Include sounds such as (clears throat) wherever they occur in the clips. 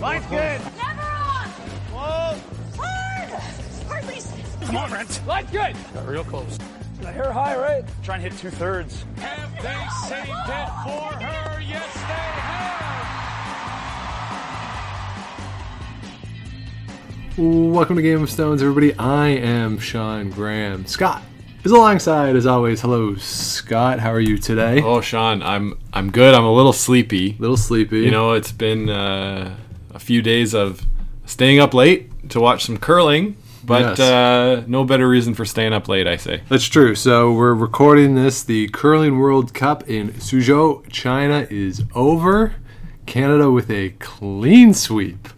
Line's good. Never on! Whoa. Hard! Hardly. Come on, Brent. Line's good. Got real close. I hear high, right? Try and hit two thirds. Have they saved it for her? Yes, they have. Welcome to Game of Stones, everybody. I am Sean Graham. Scott is alongside, as always. Hello, Scott. How are you today? Oh, Sean, I'm I'm good. I'm a little sleepy. A little sleepy. You know, it's been uh, a few days of staying up late to watch some curling, but Yes. uh, no better reason for staying up late, I say. That's true. So we're recording this. The Curling World Cup in Suzhou, China is over. Canada with a clean sweep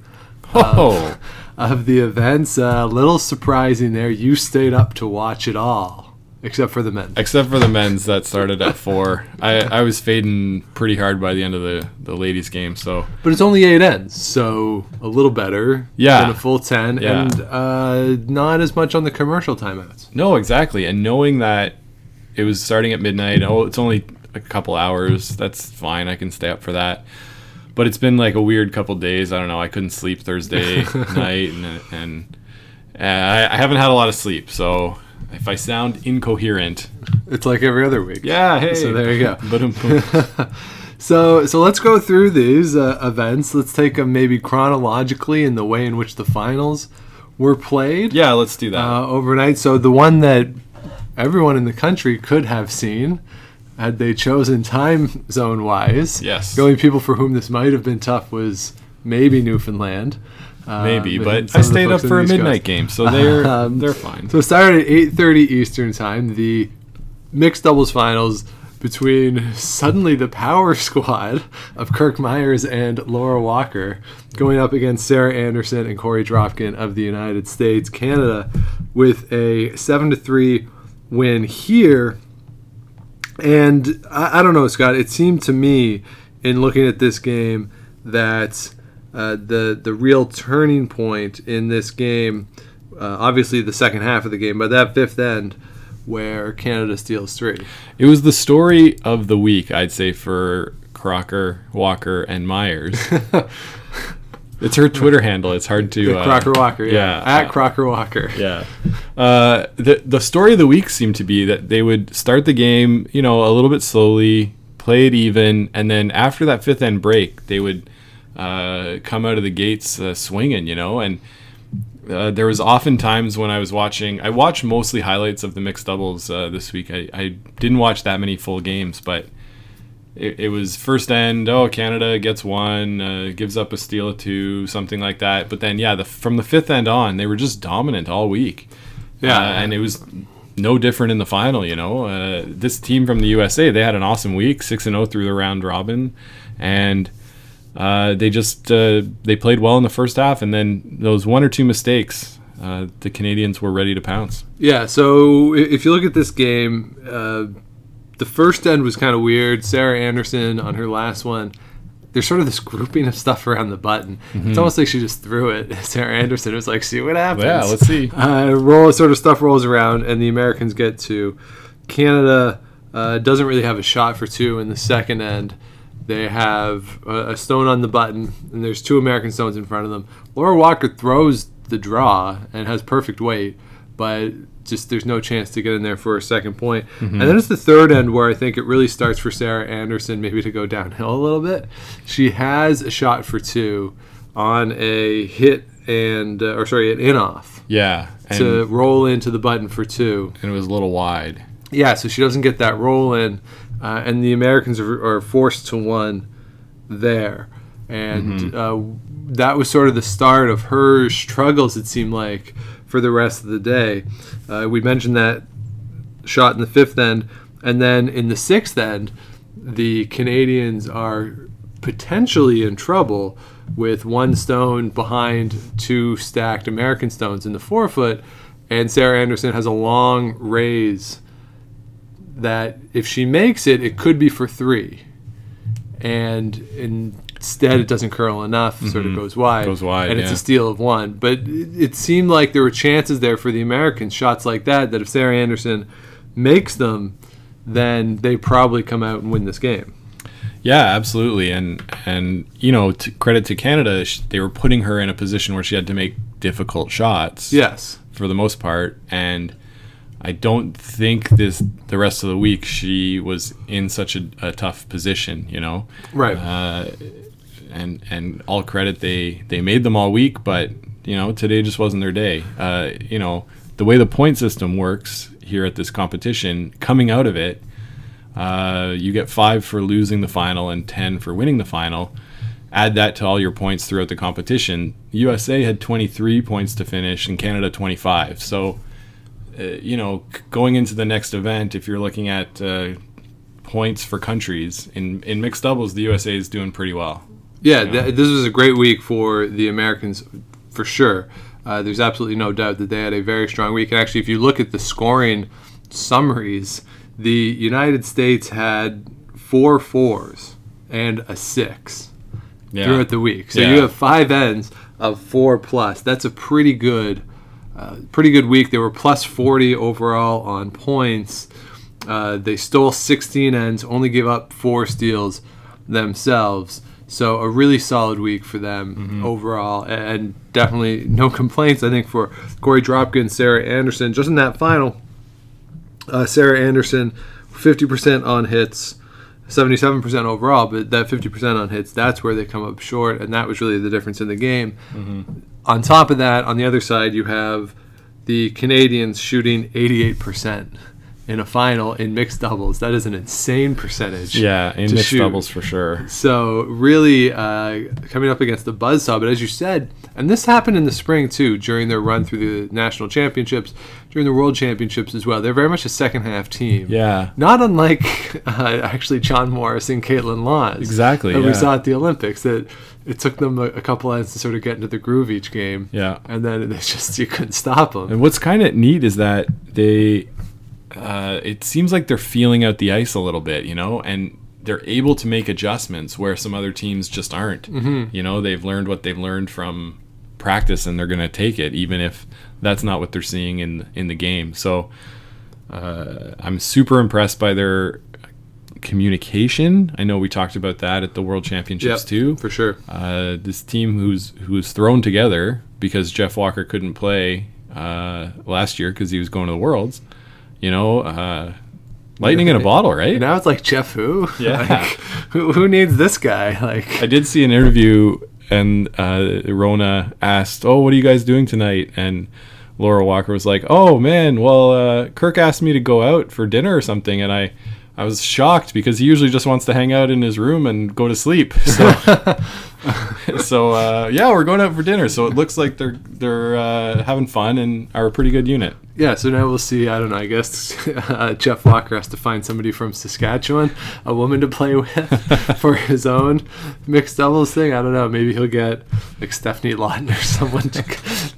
Oh, of the events. A little surprising there. You stayed up to watch it all, except for the men. except for the men's that started at four. I, I was fading pretty hard by the end of the, the ladies' game, so But it's only eight ends, so a little better Yeah. than a full ten, Yeah. and uh, not as much on the commercial timeouts. no, exactly. And knowing that it was starting at midnight, oh, it's only a couple hours. That's fine. I can stay up for that. But it's been like a weird couple days. I don't know. I couldn't sleep Thursday (laughs) night, and and uh, I, I haven't had a lot of sleep. So if I sound incoherent, It's like every other week. yeah, hey. So there you go. (laughs) (laughs) So so let's go through these uh, events. Let's take them maybe chronologically in the way in which the finals were played yeah, let's do that. uh, overnight. So the one that everyone in the country could have seen had they chosen time zone wise. Yes. The only people for whom this might have been tough was maybe Newfoundland. Uh, Maybe, but I stayed up for a Coast. midnight game, so they're (laughs) Um, they're fine. So it started at 8:30 Eastern Time. The mixed doubles finals between suddenly the power (laughs) squad of Kirk Muyres and Laura Walker going up against Sarah Anderson and Korey Dropkin of the United States. Canada with a seven to three win here. And I, I don't know, Scott. It seemed to me, in looking at this game, that uh, the the real turning point in this game, uh, obviously the second half of the game, but that fifth end, where Canada steals three. It was the story of the week, I'd say, for Crocker, Walker, and Muyres. (laughs) it's her Twitter handle. It's hard to uh, Crocker Walker, yeah, yeah, at uh, Crocker Walker. Yeah. Uh, the the story of the week seemed to be that they would start the game, you know, a little bit slowly, play it even, and then after that fifth end break, they would uh, come out of the gates uh, swinging, you know, and. Uh, there was often times when I was watching. I watched mostly highlights of the mixed doubles uh, this week. I, I didn't watch that many full games, but it, it was first end. Oh, Canada gets one, uh, gives up a steal or two, something like that. But then, yeah, the, from the fifth end on, they were just dominant all week. Yeah. Uh, and it was no different in the final. You know, uh, this team from the USA, they had an awesome week, six and zero through the round robin, and uh, they just uh, they played well in the first half, and then those one or two mistakes, uh, the Canadians were ready to pounce. Yeah, so if you look at this game, uh, the first end was kind of weird. Sarah Anderson on her last one, there's sort of this grouping of stuff around the button. It's almost like she just threw it. (laughs) Sarah Anderson it was like, see what happens. Yeah, let's see. (laughs) Uh, roll sort of stuff rolls around, and the Americans get to Canada. Uh, doesn't really have a shot for two in the second end. They have a, a stone on the button, and there's two American stones in front of them. Laura Walker throws the draw and has perfect weight, but just there's no chance to get in there for a second point. And then it's the third end where I think it really starts for Sarah Anderson maybe to go downhill a little bit. She has a shot for two on a hit and uh, or sorry, an in off Yeah, to roll into the button for two. and it was a little wide. Yeah, so she doesn't get that roll in, uh, and the Americans are, are forced to one there. And uh, that was sort of the start of her struggles, it seemed like, for the rest of the day. Uh, we mentioned that shot in the fifth end, and then in the sixth end, the Canadians are potentially in trouble with one stone behind two stacked American stones in the forefoot, and Sarah Anderson has a long raise that if she makes it, it could be for three, and instead it doesn't curl enough, sort of goes wide, Mm-hmm. Goes wide, and it's a steal of one. But it, it seemed like there were chances there for the Americans, shots like that, that if Sarah Anderson makes them, then they probably come out and win this game. Yeah, absolutely, and and you know, to credit to Canada, sh- they were putting her in a position where she had to make difficult shots. Yes. for the most part, and I don't think this the rest of the week she was in such a, a tough position. You know, Right. Uh, and and all credit they they made them all week, but you know today just wasn't their day. Uh, you know the way the point system works here at this competition, coming out of it, uh, you get five for losing the final and ten for winning the final. Add that to all your points throughout the competition. USA had 23 points to finish and Canada 25. So, uh, you know, going into the next event, if you're looking at uh, points for countries in in mixed doubles, the USA is doing pretty well. Yeah, th- this was a great week for the Americans, for sure. Uh, there's absolutely no doubt that they had a very strong week. And actually, if you look at the scoring summaries, the United States had four fours and a six Yeah. throughout the week. So Yeah. you have five ends of four plus. That's a pretty good, uh, pretty good week. They were plus 40 overall on points. Uh, they stole 16 ends, only gave up four steals themselves. So a really solid week for them overall, and definitely no (laughs) complaints. I think for Korey Dropkin, Sarah Anderson, just in that final, uh, Sarah Anderson, 50% on hits, 77% overall, but that 50% on hits, that's where they come up short, and that was really the difference in the game. On top of that, on the other side, you have the Canadians shooting 88% in a final in mixed doubles. That is an insane percentage. Yeah, in mixed shoot. doubles for sure. So really uh, coming up against the buzzsaw. But as you said, and this happened in the spring too, during their run through the national championships, during the world championships as well. They're very much a second half team. Yeah. Not unlike (laughs) uh, actually John Morris and Kaitlyn Lawes. Exactly, That we saw at the Olympics. That it took them a, a couple ends to sort of get into the groove each game. Yeah. And then it's (laughs) just you couldn't stop them. And what's kind of neat is that they, uh, it seems like they're feeling out the ice a little bit, you know, and they're able to make adjustments where some other teams just aren't. Mm-hmm. You know, they've learned what they've learned from practice, and they're going to take it, even if that's not what they're seeing in in the game. So, uh, I'm super impressed by their communication. I know we talked about that at the World Championships Yep, too for sure. uh, this team who's who's thrown together because Geoff Walker couldn't play uh, last year because he was going to the Worlds. You know, uh, lightning in a bottle, right? Now it's like Geoff who? (laughs) Yeah. Like, who, who needs this guy? (laughs) Like I did see an interview, and uh, Rona asked, "Oh, what are you guys doing tonight?" And Laura Walker was like, "Oh man, well, uh, Kirk asked me to go out for dinner or something, and I." I was shocked because he usually just wants to hang out in his room and go to sleep. (laughs) So, so uh, yeah, we're going out for dinner. So it looks like they're they're uh, having fun and are a pretty good unit. Yeah, so now we'll see. I don't know. I guess (laughs) uh, Geoff Walker has to find somebody from Saskatchewan, a woman to play with (laughs) for his own mixed doubles thing. I don't know. Maybe he'll get like Stephanie Lawton or (laughs) someone to,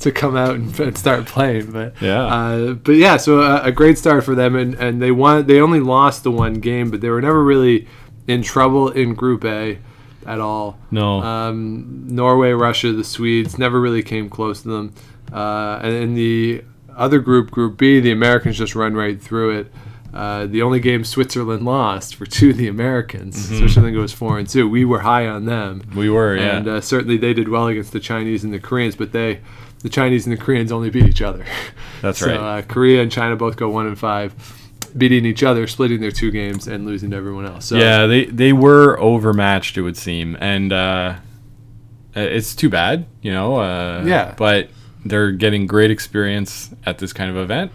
to come out and, and start playing. But Yeah. uh, but yeah. So a, a great start for them, and, and they won. They only lost the one game, but they were never really in trouble in Group A at all. No, Um, Norway, Russia, the Swedes never really came close to them. Uh, and in the other group, Group B, the Americans just run right through it. Uh, the only game Switzerland lost were to the Americans. Switzerland goes four and two. We were high on them, we were. Yeah, and uh, certainly they did well against the Chinese and the Koreans. But they, the Chinese and the Koreans, only beat each other. (laughs) That's (laughs) so, right. Uh, Korea and China both go one and five, beating each other, splitting their two games, and losing to everyone else. So, yeah, they they were overmatched, it would seem, and uh, it's too bad, you know. Uh, Yeah. but they're getting great experience at this kind of event,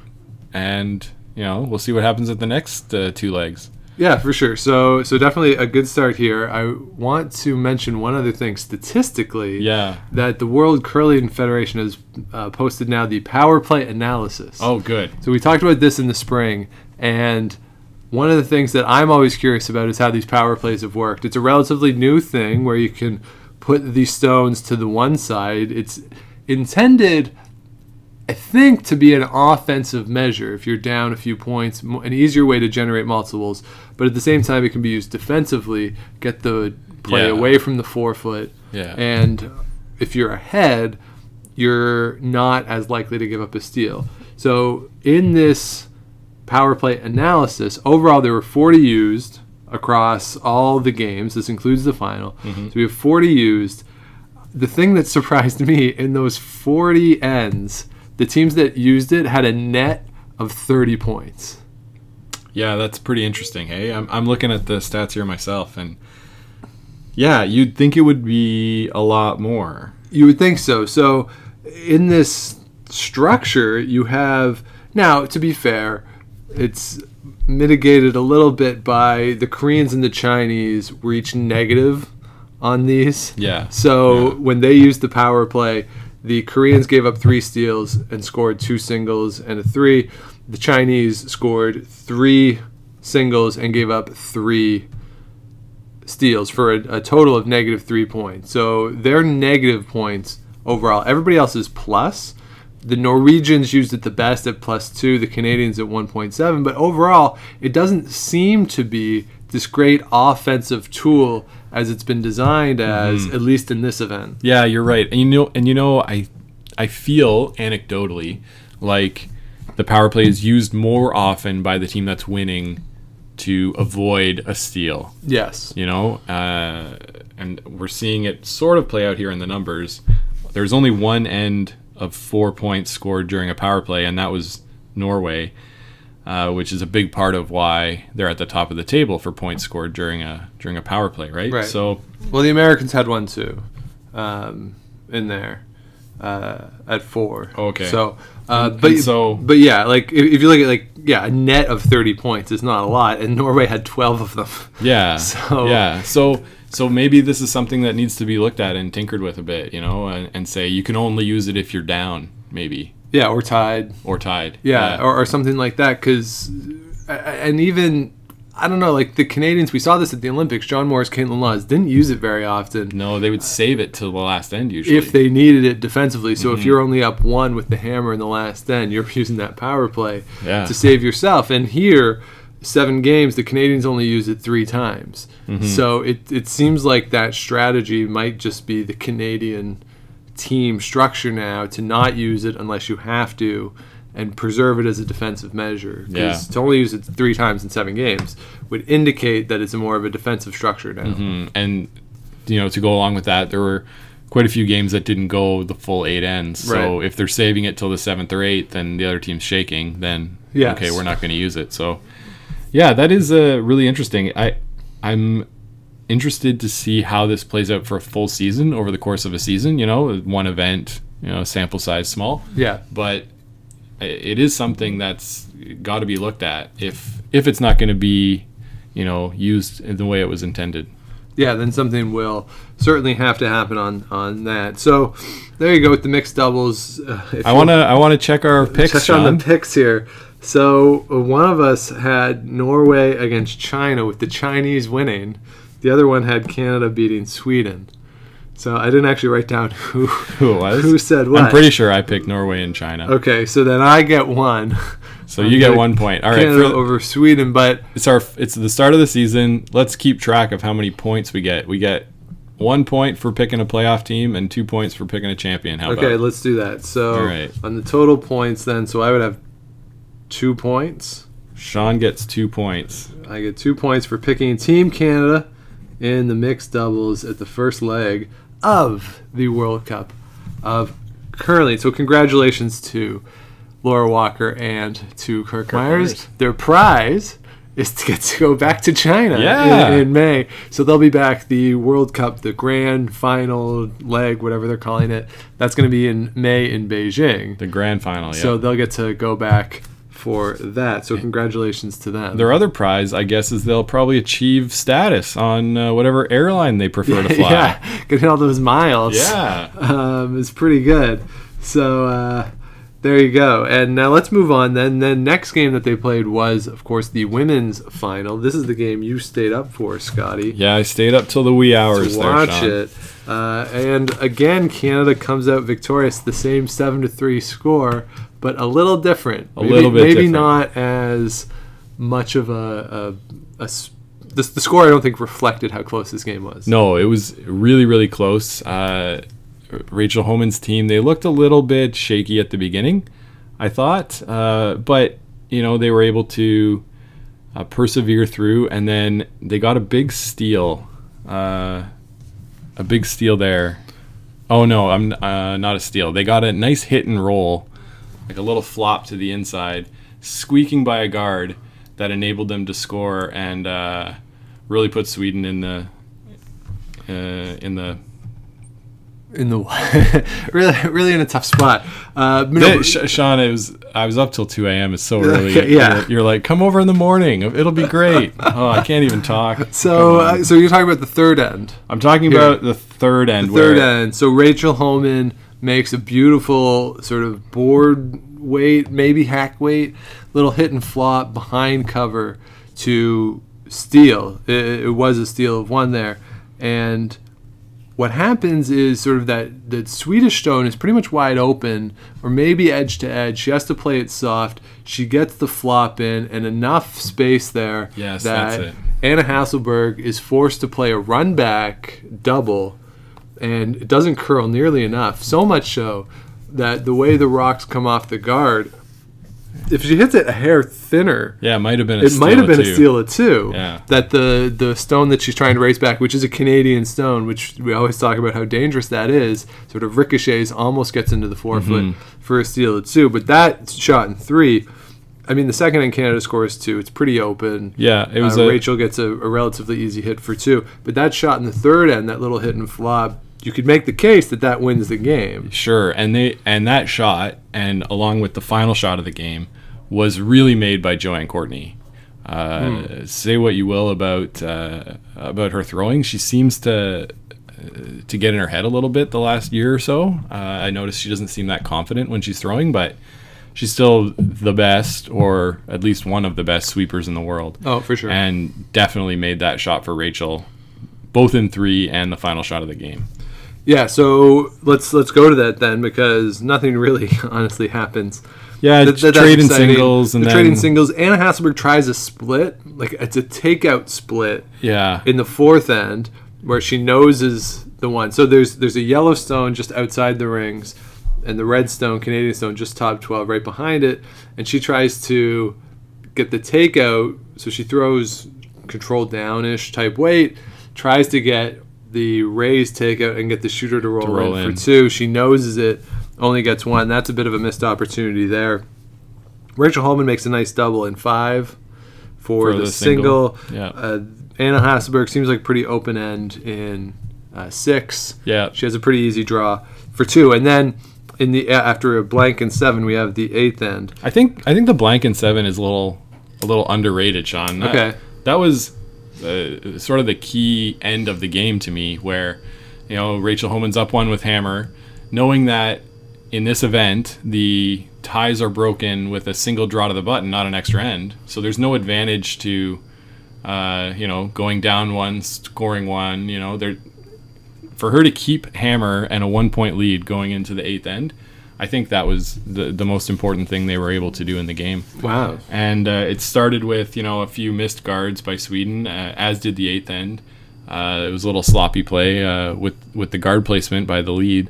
and you know we'll see what happens at the next uh, two legs. Yeah, for sure. So, so definitely a good start here. I want to mention one other thing statistically. Yeah. That the World Curling Federation has uh, posted now the power play analysis. Oh, good. So we talked about this in the spring, and one of the things that I'm always curious about is how these power plays have worked. It's a relatively new thing where you can put these stones to the one side. It's intended, I think, to be an offensive measure. If you're down a few points, an easier way to generate multiples. But at the same time, it can be used defensively, get the play Yeah. away from the forefoot. Yeah. And if you're ahead, you're not as likely to give up a steal. So in this power play analysis, overall there were 40 used across all the games. This includes the final. Mm-hmm. So we have 40 used. The thing that surprised me in those 40 ends, the teams that used it had a net of 30 points. Yeah, that's pretty interesting. Hey, I'm, I'm looking at the stats here myself, and yeah, you'd think it would be a lot more. You would think so. So, in this structure, you have now. To be fair, it's mitigated a little bit by the Koreans and the Chinese were each negative on these. Yeah. So Yeah. when they used the power play, the Koreans gave up three steals and scored two singles and a three. The Chinese scored three singles and gave up three steals for a, a total of negative three points. So they're negative points overall. Everybody else is plus. The Norwegians used it the best at plus two, the Canadians at 1.7, but overall, it doesn't seem to be this great offensive tool as it's been designed as, at least in this event. Yeah, you're right. And you know, and you know, I I feel anecdotally like the power play is used more often by the team that's winning to avoid a steal. Yes. You know, uh, and we're seeing it sort of play out here in the numbers. There's only one end of four points scored during a power play, and that was Norway, uh, which is a big part of why they're at the top of the table for points scored during a during a power play, right? Right. So Well, the Americans had one too, um, in there uh, at four. Okay. So, uh, but and so- but yeah, like if, if you look at like yeah, a net of thirty points is not a lot, and Norway had twelve of them. Yeah. (laughs) So- yeah. So so maybe this is something that needs to be looked at and tinkered with a bit, you know, and, and say you can only use it if you're down, maybe Yeah, or tied. or tied. Yeah, Or, or something like that. Because and even I don't know, like the Canadians, we saw this at the Olympics. John Morris, Kaitlyn Lawes didn't use it very often. no, they would save it till the last end usually. if they needed it defensively. So Mm-hmm. if you're only up one with the hammer in the last end, you're (laughs) using that power play Yeah. to save yourself. And here, seven games, the Canadians only use it three times. Mm-hmm. So it, it seems like that strategy might just be the Canadian team structure now to not use it unless you have to and preserve it as a defensive measure. Yeah. to only use it three times in seven games would indicate that it's more of a defensive structure now. Mm, and you know, to go along with that, there were quite a few games that didn't go the full eight ends. So Right. if they're saving it till the seventh or eighth, and the other team's shaking, then Yes. okay, we're not going to use it. So yeah, that is uh, really interesting. I I'm interested to see how this plays out for a full season over the course of a season. You know, one event, you know, sample size small, Yeah. but it is something that's got to be looked at if if it's not going to be you know used in the way it was intended. yeah, then something will certainly have to happen on on that. So there you go with the mixed doubles. Uh, I want to I want to check our picks, check Sean. on the picks here. So uh, one of us had Norway against China with the Chinese winning. The other one had Canada beating Sweden. So I didn't actually write down who (laughs) Who it was? who said what. I'm pretty sure I picked Norway and China. Okay, so then I get one. (laughs) So you get one point. All right, Canada over Sweden, but it's our it's the start of the season. Let's keep track of how many points we get. We get one point for picking a playoff team and two points for picking a champion. How okay, about? let's do that. So All right. on the total points, then, so I would have two points. Sean gets two points. I get two points for picking Team Canada in the mixed doubles at the first leg of the World Cup of curling. So congratulations to Laura Walker and to Kirk, Muyres. Muyres. Their prize is to get to go back to China Yeah. in, in May. So they'll be back the World Cup, the grand final leg, whatever they're calling it. That's going to be in May in Beijing. The grand final. Yeah. So they'll get to go back for that. So congratulations to them. Their other prize, I guess, is they'll probably achieve status on uh, whatever airline they prefer to (laughs) fly. yeah, getting all those miles. Yeah. (laughs) um, is pretty good. So uh, there you go. And now let's move on. Then the next game that they played was, of course, the women's final. This is the game you stayed up for, Scotty. Yeah, I stayed up till the wee hours To there, watch Sean. it. Uh, and again, Canada comes out victorious. The same seven to three score, but a little different. A little bit maybe different. not as much of a. the, the score. I don't think reflected how close this game was. No, it was really, really close. Uh, Rachel Homan's team, they looked a little bit shaky at the beginning, I thought. Uh, but, you know, they were able to uh, persevere through, and then they got a big steal, uh, a big steal there. Oh no, I'm uh, not a steal. They got a nice hit and roll, like a little flop to the inside, squeaking by a guard that enabled them to score and uh, really put Sweden in the uh, in the in the (laughs) really really in a tough spot. Uh, no, Sh- Sean, it was I was up till two a.m. It's so (laughs) early. Yeah. you're, you're like, come over in the morning. It'll be great. (laughs) oh, I can't even talk. so uh, so you're talking about the third end. I'm talking here. about the third end. The third end. So Rachel Homan makes a beautiful sort of board weight, maybe hack weight, little hit and flop behind cover to steal. It, it was a steal of one there, and what happens is sort of that the Swedish stone is pretty much wide open, or maybe edge to edge. She has to play it soft. She gets the flop in, and enough space there Yes, that that's it. Anna Hasselborg is forced to play a run back double, and it doesn't curl nearly enough. So much so that the way the rocks come off the guard, if she hits it a hair thinner, Yeah, it might have been. A it might have been a too. steal of two. Yeah. That the the stone that she's trying to race back, which is a Canadian stone, which we always talk about how dangerous that is, sort of ricochets, almost gets into the forefoot Mm-hmm. for a steal of two. But that shot in three, I mean, the second in Canada scores two. It's pretty open. Yeah, it was Uh, a Rachel gets a, a relatively easy hit for two. But that shot in the third end, that little hit and flop, you could make the case that that wins the game. Sure, and they and that shot, and along with the final shot of the game, was really made by Joanne Courtney. Uh, Hmm. Say what you will about uh, about her throwing, she seems to uh, to get in her head a little bit the last year or so. Uh, I noticed she doesn't seem that confident when she's throwing, but she's still the best, or at least one of the best sweepers in the world. Oh, for sure. And definitely made that shot for Rachel, both in three and the final shot of the game. Yeah, so let's let's go to that then because nothing really (laughs) honestly happens. Yeah, That- that- trading singles and the then trading singles. Anna Hasselborg tries a split, like it's a takeout split yeah, in the fourth end where she noses the one. So there's there's a Yellowstone just outside the rings, and the Redstone Canadian stone, just top twelve right behind it, and she tries to get the takeout. So she throws control downish type weight, tries to get the raised takeout and get the shooter to roll, roll in, in. for two. She noses it, only gets one. That's a bit of a missed opportunity there. Rachel Homan makes a nice double in five for, For the, the single. single. Yeah. Uh, Anna Hasselborg seems like pretty open end in uh, six. Yeah. She has a pretty easy draw for two, and then in the after a blank and seven, we have the eighth end. I think I think the blank in seven is a little a little underrated, Sean. That, Okay. that was uh, sort of the key end of the game to me, where you know Rachel Homan's up one with hammer, knowing that in this event the ties are broken with a single draw to the button, not an extra end. So there's no advantage to uh, you know going down one, scoring one. You know there for her to keep hammer and a one point lead going into the eighth end. I think that was the, the most important thing they were able to do in the game. Wow. And uh, it started with you know a few missed guards by Sweden, uh, as did the eighth end. Uh, it was a little sloppy play uh, with with the guard placement by the lead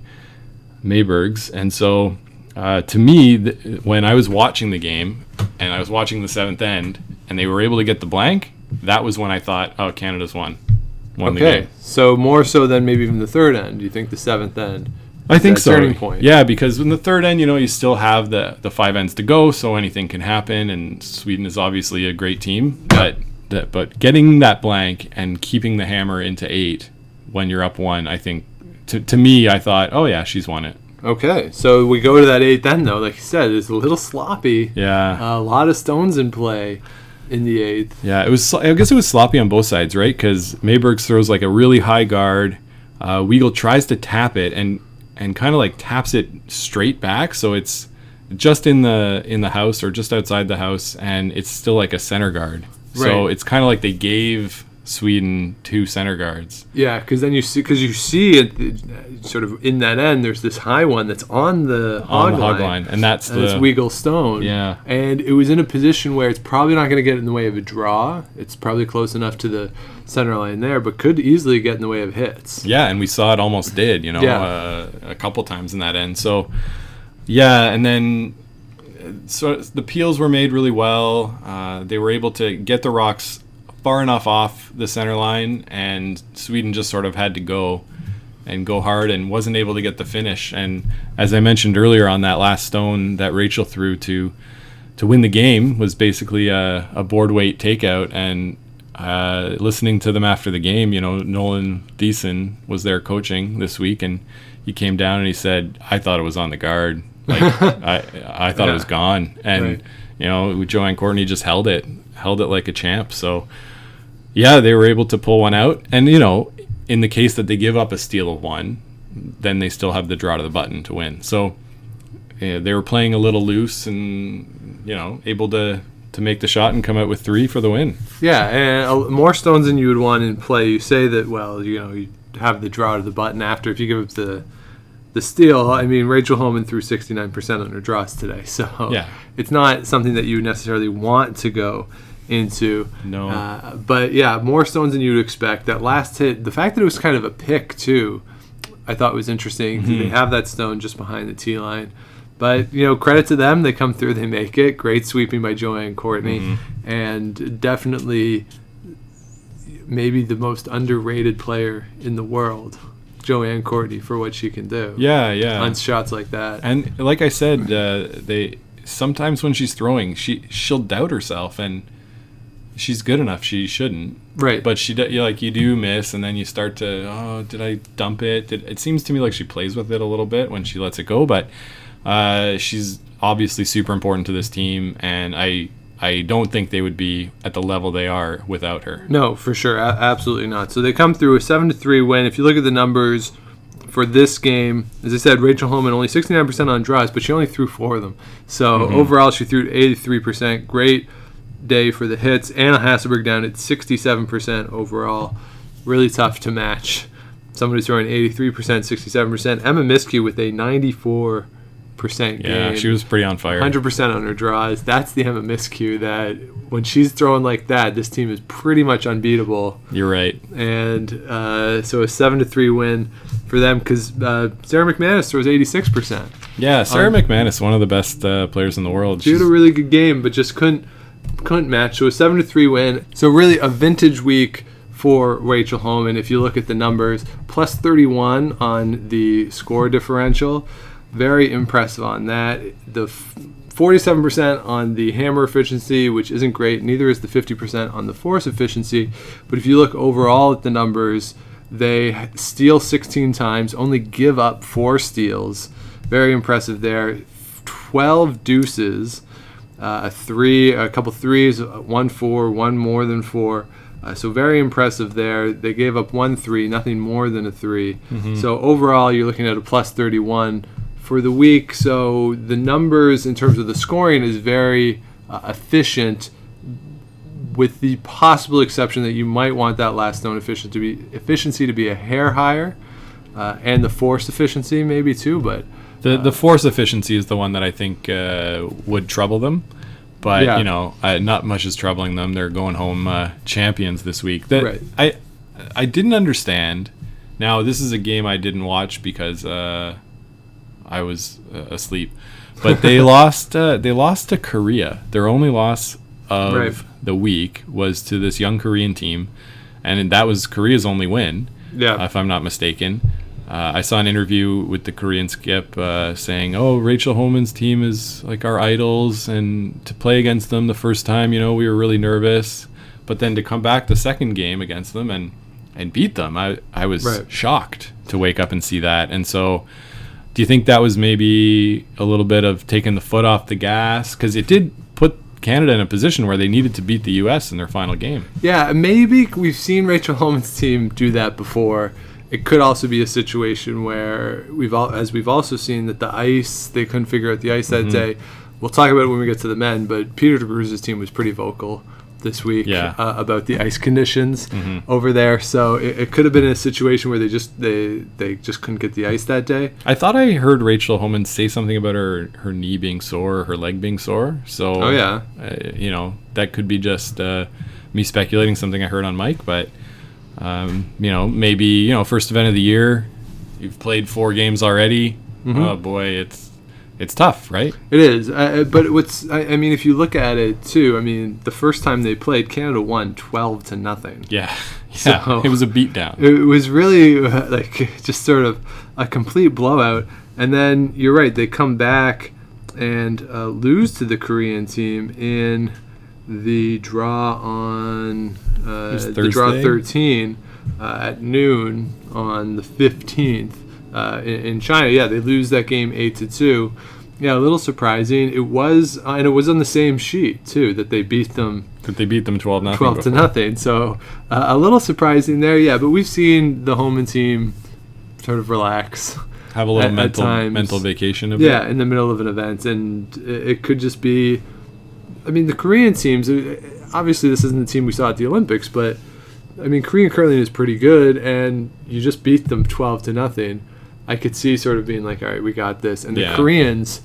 Mabergs, and so uh, to me, th- when I was watching the game and I was watching the seventh end, and they were able to get the blank, that was when I thought, oh, Canada's won, won the Okay. game. So more so than maybe even the third end. Do you think the seventh end? I think so. turning point. Yeah, because in the third end, you know, you still have the the five ends to go, so anything can happen. And Sweden is obviously a great team, but that but getting that blank and keeping the hammer into eight when you're up one, I think to to me, I thought, oh yeah, she's won it. Okay. So we go to that eighth end though. Like you said, it's a little sloppy. Yeah, A lot of stones in play in the eighth. yeah. It was. I guess it was sloppy on both sides, right? Because Mayberg throws like a really high guard. Uh, Weagle tries to tap it and and kind of like taps it straight back, so it's just in the in the house or just outside the house, and it's still like a center guard. So it's kind of like they gave Sweden two center guards. Yeah, because then you see, because you see it, uh, sort of in that end. There's this high one that's on the on hog the hog line, line, and that's and it's the Weagle Stone. Yeah. and it was in a position where it's probably not going to get in the way of a draw. It's probably close enough to the center line there, but could easily get in the way of hits. Yeah, and we saw it almost did, you know, Yeah. uh, a couple times in that end. So, yeah, and then so the peels were made really well. Uh, they were able to get the rocks far enough off the center line, and Sweden just sort of had to go and go hard and wasn't able to get the finish. And as I mentioned earlier, on that last stone that Rachel threw to to win the game was basically a, a board weight takeout. And uh, listening to them after the game, you know, Nolan Thiessen was there coaching this week, and he came down and he said, "I thought it was on the guard." Like (laughs) I, I thought it was gone, and Right. you know, Joanne Courtney just held it, held it like a champ. So, yeah, they were able to pull one out, and you know, in the case that they give up a steal of one, then they still have the draw to the button to win. So, yeah, they were playing a little loose, and you know, able to to make the shot and come out with three for the win. Yeah, and uh, more stones than you would want in play. You say that, well, you know, you have the draw to the button after. If you give up the the steal, I mean, Rachel Homan threw 69% on her draws today. (laughs) So Yeah. it's not something that you necessarily want to go into. No. Uh, but yeah, more stones than you'd expect. That last hit, the fact that it was kind of a pick, too, I thought was interesting. Mm-hmm. They have that stone just behind the tee line. But, you know, credit to them. They come through, they make it. Great sweeping by Joanne Courtney. Mm-hmm. And definitely maybe the most underrated player in the world, Joanne Courtney, for what she can do Yeah, yeah. on shots like that. And like I said, uh, they sometimes when she's throwing, she she'll doubt herself, and she's good enough. She shouldn't, right. but she you like you do miss, and then you start to oh, did I dump it? Did, it seems to me like she plays with it a little bit when she lets it go, but uh, she's obviously super important to this team, and I I don't think they would be at the level they are without her. No, for sure, a- absolutely not. So they come through a seven to three win. If you look at the numbers for this game, as I said, Rachel Homan only sixty nine percent on draws, but she only threw four of them. So overall, she threw eighty three percent. Great day for the hits. Anna Hasselborg down at sixty seven percent overall. Really tough to match. Somebody's throwing eighty three percent, sixty seven percent. Emma Miskew with a ninety four percent game. Yeah, she was pretty on fire. Hundred percent on her draws. That's the Emma Miskew that when she's throwing like that, this team is pretty much unbeatable. You're right. And uh, so a seven to three win for them because uh, Sara McManus throws eighty six percent. Yeah, Sarah Um, McManus, one of the best uh, players in the world. She had a really good game, but just couldn't couldn't match. So a seven to three win. So really a vintage week for Rachel Homan. If you look at the numbers, plus thirty one on the score differential. Very impressive on that. The forty-seven percent on the hammer efficiency, which isn't great. Neither is the fifty percent on the force efficiency. But if you look overall at the numbers, they steal sixteen times, only give up four steals. Very impressive there. Twelve deuces uh, a three, a couple threes, one four, one more than four. Uh, so very impressive there. They gave up one three, nothing more than a 3 So overall, you're looking at a plus 31 for the week. So the numbers in terms of the scoring is very uh, efficient, with the possible exception that you might want that last stone efficient to be efficiency to be a hair higher, uh, and the force efficiency maybe too. But The the force efficiency is the one that I think uh, would trouble them, but Yeah. you know, uh, not much is troubling them. They're going home uh, champions this week. That Right. I I didn't understand. Now this is a game I didn't watch because uh, I was uh, asleep. (laughs) But they lost. Uh, they lost to Korea. Their only loss of Right. the week was to this young Korean team, and that was Korea's only win yeah, if I'm not mistaken. Uh, I saw an interview with the Korean skip uh, saying, "Oh, Rachel Homan's team is like our idols, and to play against them the first time, you know, we were really nervous, but then to come back the second game against them and and beat them, I I was Right. shocked to wake up and see that. And so, do you think that was maybe a little bit of taking the foot off the gas because it did put Canada in a position where they needed to beat the U.S. in their final game? Yeah, maybe we've seen Rachel Homan's team do that before. It could also be a situation where we've all, as we've also seen that the ice they couldn't figure out the ice Mm-hmm. that day. We'll talk about it when we get to the men, but Peter de Cruz's team was pretty vocal this week Yeah. Mm-hmm. uh, about the ice conditions over there. So it, it could have been a situation where they just they they just couldn't get the ice that day. I thought I heard Rachel Homan say something about her her knee being sore, her leg being sore. So, Oh, yeah. uh, you know that could be just uh, me speculating something I heard on mic. But um, you know, maybe you know, first event of the year, you've played four games already. Mm-hmm. Oh boy, it's it's tough, right? It is, uh, but what's I, I mean, if you look at it too, I mean, the first time they played, Canada won twelve to nothing. Yeah, (laughs) yeah. So- it was a beatdown. It was really uh, (laughs) like just sort of a complete blowout, and then you're right, they come back and uh, lose to the Korean team in the draw on uh, the draw 13 uh, at noon on the 15th uh, in, in China. Yeah, they lose that game eight to two. Yeah, a little surprising. It was, uh, and it was on the same sheet too that they beat them That they beat them twelve nothing. 12 to nothing. So uh, a little surprising there, yeah. But we've seen the Homan team sort of relax, Have a little at- at mental times. mental vacation. Yeah, in the middle of an event, and it, it could just be. I mean, the Korean teams. uh, Obviously, this isn't the team we saw at the Olympics, but I mean, Korean curling is pretty good, and you just beat them 12 to nothing. I could see sort of being like, all right, we got this, and the Yeah. Koreans.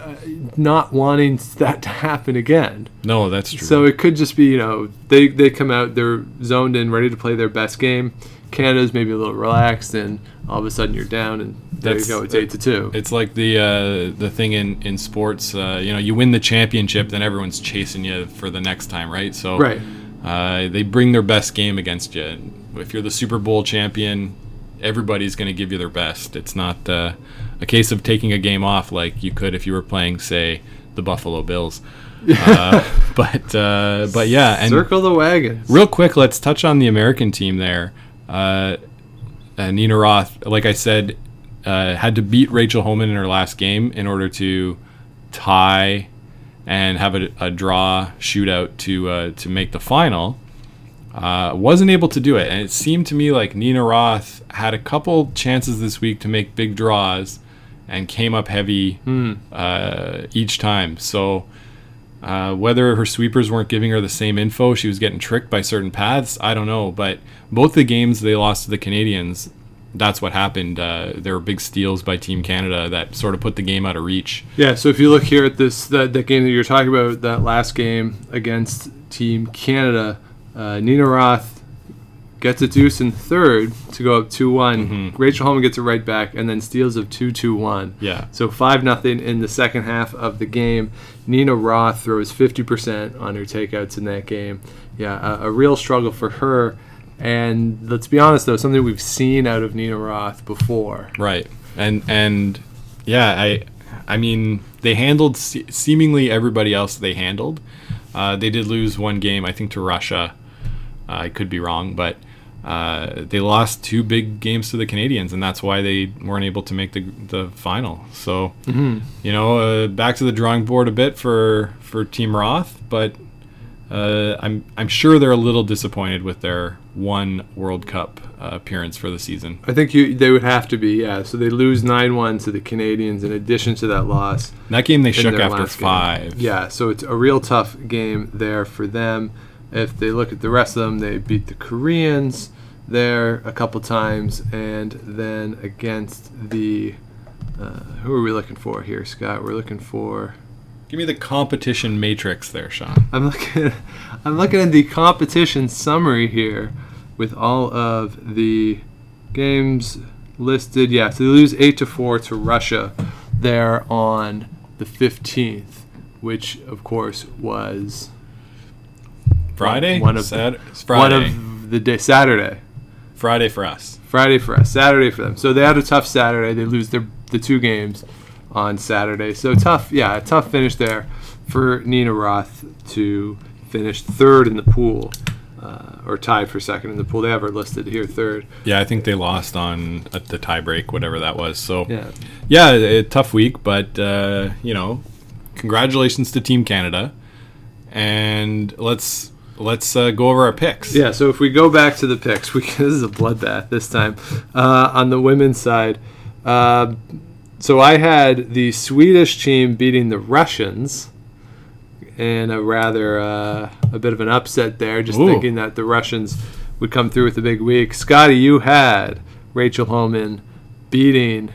Uh, not wanting that to happen again. No, that's true. So it could just be, you know, they, they come out, they're zoned in, ready to play their best game. Canada's maybe a little relaxed, and all of a sudden you're down, and there That's- you go. It's eight to two. It's like the uh, the thing in in sports. Uh, you know, you win the championship, then everyone's chasing you for the next time, right? So Right. uh, they bring their best game against you. If you're the Super Bowl champion, everybody's going to give you their best. It's not uh, a case of taking a game off like you could if you were playing, say, the Buffalo Bills. (laughs) uh, but uh, but yeah, and Circle the wagons. Real quick, let's touch on the American team there. Uh, uh, Nina Roth, like I said, uh, had to beat Rachel Homan in her last game in order to tie and have a, a draw shootout to uh, to make the final. Uh, wasn't able to do it, and it seemed to me like Nina Roth had a couple chances this week to make big draws, and came up heavy uh, each time. So. Uh, whether her sweepers weren't giving her the same info, she was getting tricked by certain paths. I don't know, but both the games they lost to the Canadians, that's what happened. Uh, there were big steals by Team Canada that sort of put the game out of reach. Yeah, so if you look here at this, that, that game that you're talking about, that last game against Team Canada, uh, Nina Roth gets a deuce in third to go up 2 one Rachel Homan gets it right back, and then steals of 2 2 1. Yeah. So 5 nothing in the second half of the game. Nina Roth throws 50% on her takeouts in that game. Yeah, a, a real struggle for her. And let's be honest, though, something we've seen out of Nina Roth before. Right, and and yeah, I I mean they handled se- seemingly everybody else they handled. Uh, they did lose one game, I think, to Russia. Uh, I could be wrong, but uh, they lost two big games to the Canadians, and that's why they weren't able to make the the final. So, you know, uh, back to the drawing board a bit for for Team Roth, but uh, I'm I'm sure they're a little disappointed with their one World Cup uh, appearance for the season. I think you they would have to be, yeah. So they lose 9 1 to the Canadians in addition to that loss. That game they shook after last game. five. Yeah, so it's a real tough game there for them. If they look at the rest of them, they beat the Koreans there a couple times, and then against the uh, who are we looking for here, Scott? We're looking for. Give me the competition matrix there, Sean. I'm looking. (laughs) I'm looking at the competition summary here, with all of the games listed. Yeah, so they lose eight to four to Russia there on the 15th, which of course was Friday? One of Sat- the, Friday. one of the day Saturday. Friday for us. Friday for us, Saturday for them. So they had a tough Saturday. They lose their the two games on Saturday. So tough, yeah, a tough finish there for Nina Roth to finish third in the pool, uh, or tied for second in the pool. They have her listed here third. Yeah, I think they lost on at the tiebreak, whatever that was. So Yeah, yeah, a, a tough week, but uh, you know, congratulations to Team Canada, and let's let's uh, go over our picks. yeah. So if we go back to the picks, (laughs) we this is a bloodbath this time uh, on the women's side. Uh, so I had the Swedish team beating the Russians. and a rather uh, a bit of an upset there. Just Ooh. thinking that the Russians would come through with a big week. Scotty, you had Rachel Homan beating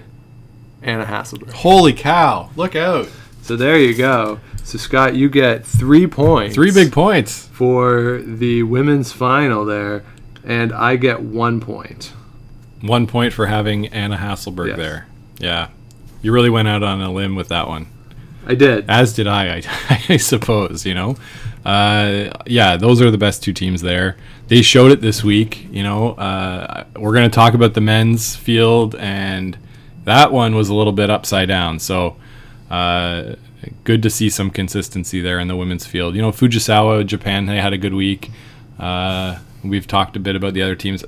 Anna Hasselborg. Holy cow! Look out! So there you go. So Scott, you get three points. Three big points. for the women's final there, and I get one point. One point for having Anna Hasselborg Yes. there. Yeah. you really went out on a limb with that one. I did. As did I, I, (laughs) I suppose. You know, uh, yeah, those are the best two teams there. They showed it this week. You know, uh, we're going to talk about the men's field, and that one was a little bit upside down. So, uh, good to see some consistency there in the women's field. You know, Fujisawa, Japan, they had a good week. Uh, we've talked a bit about the other teams.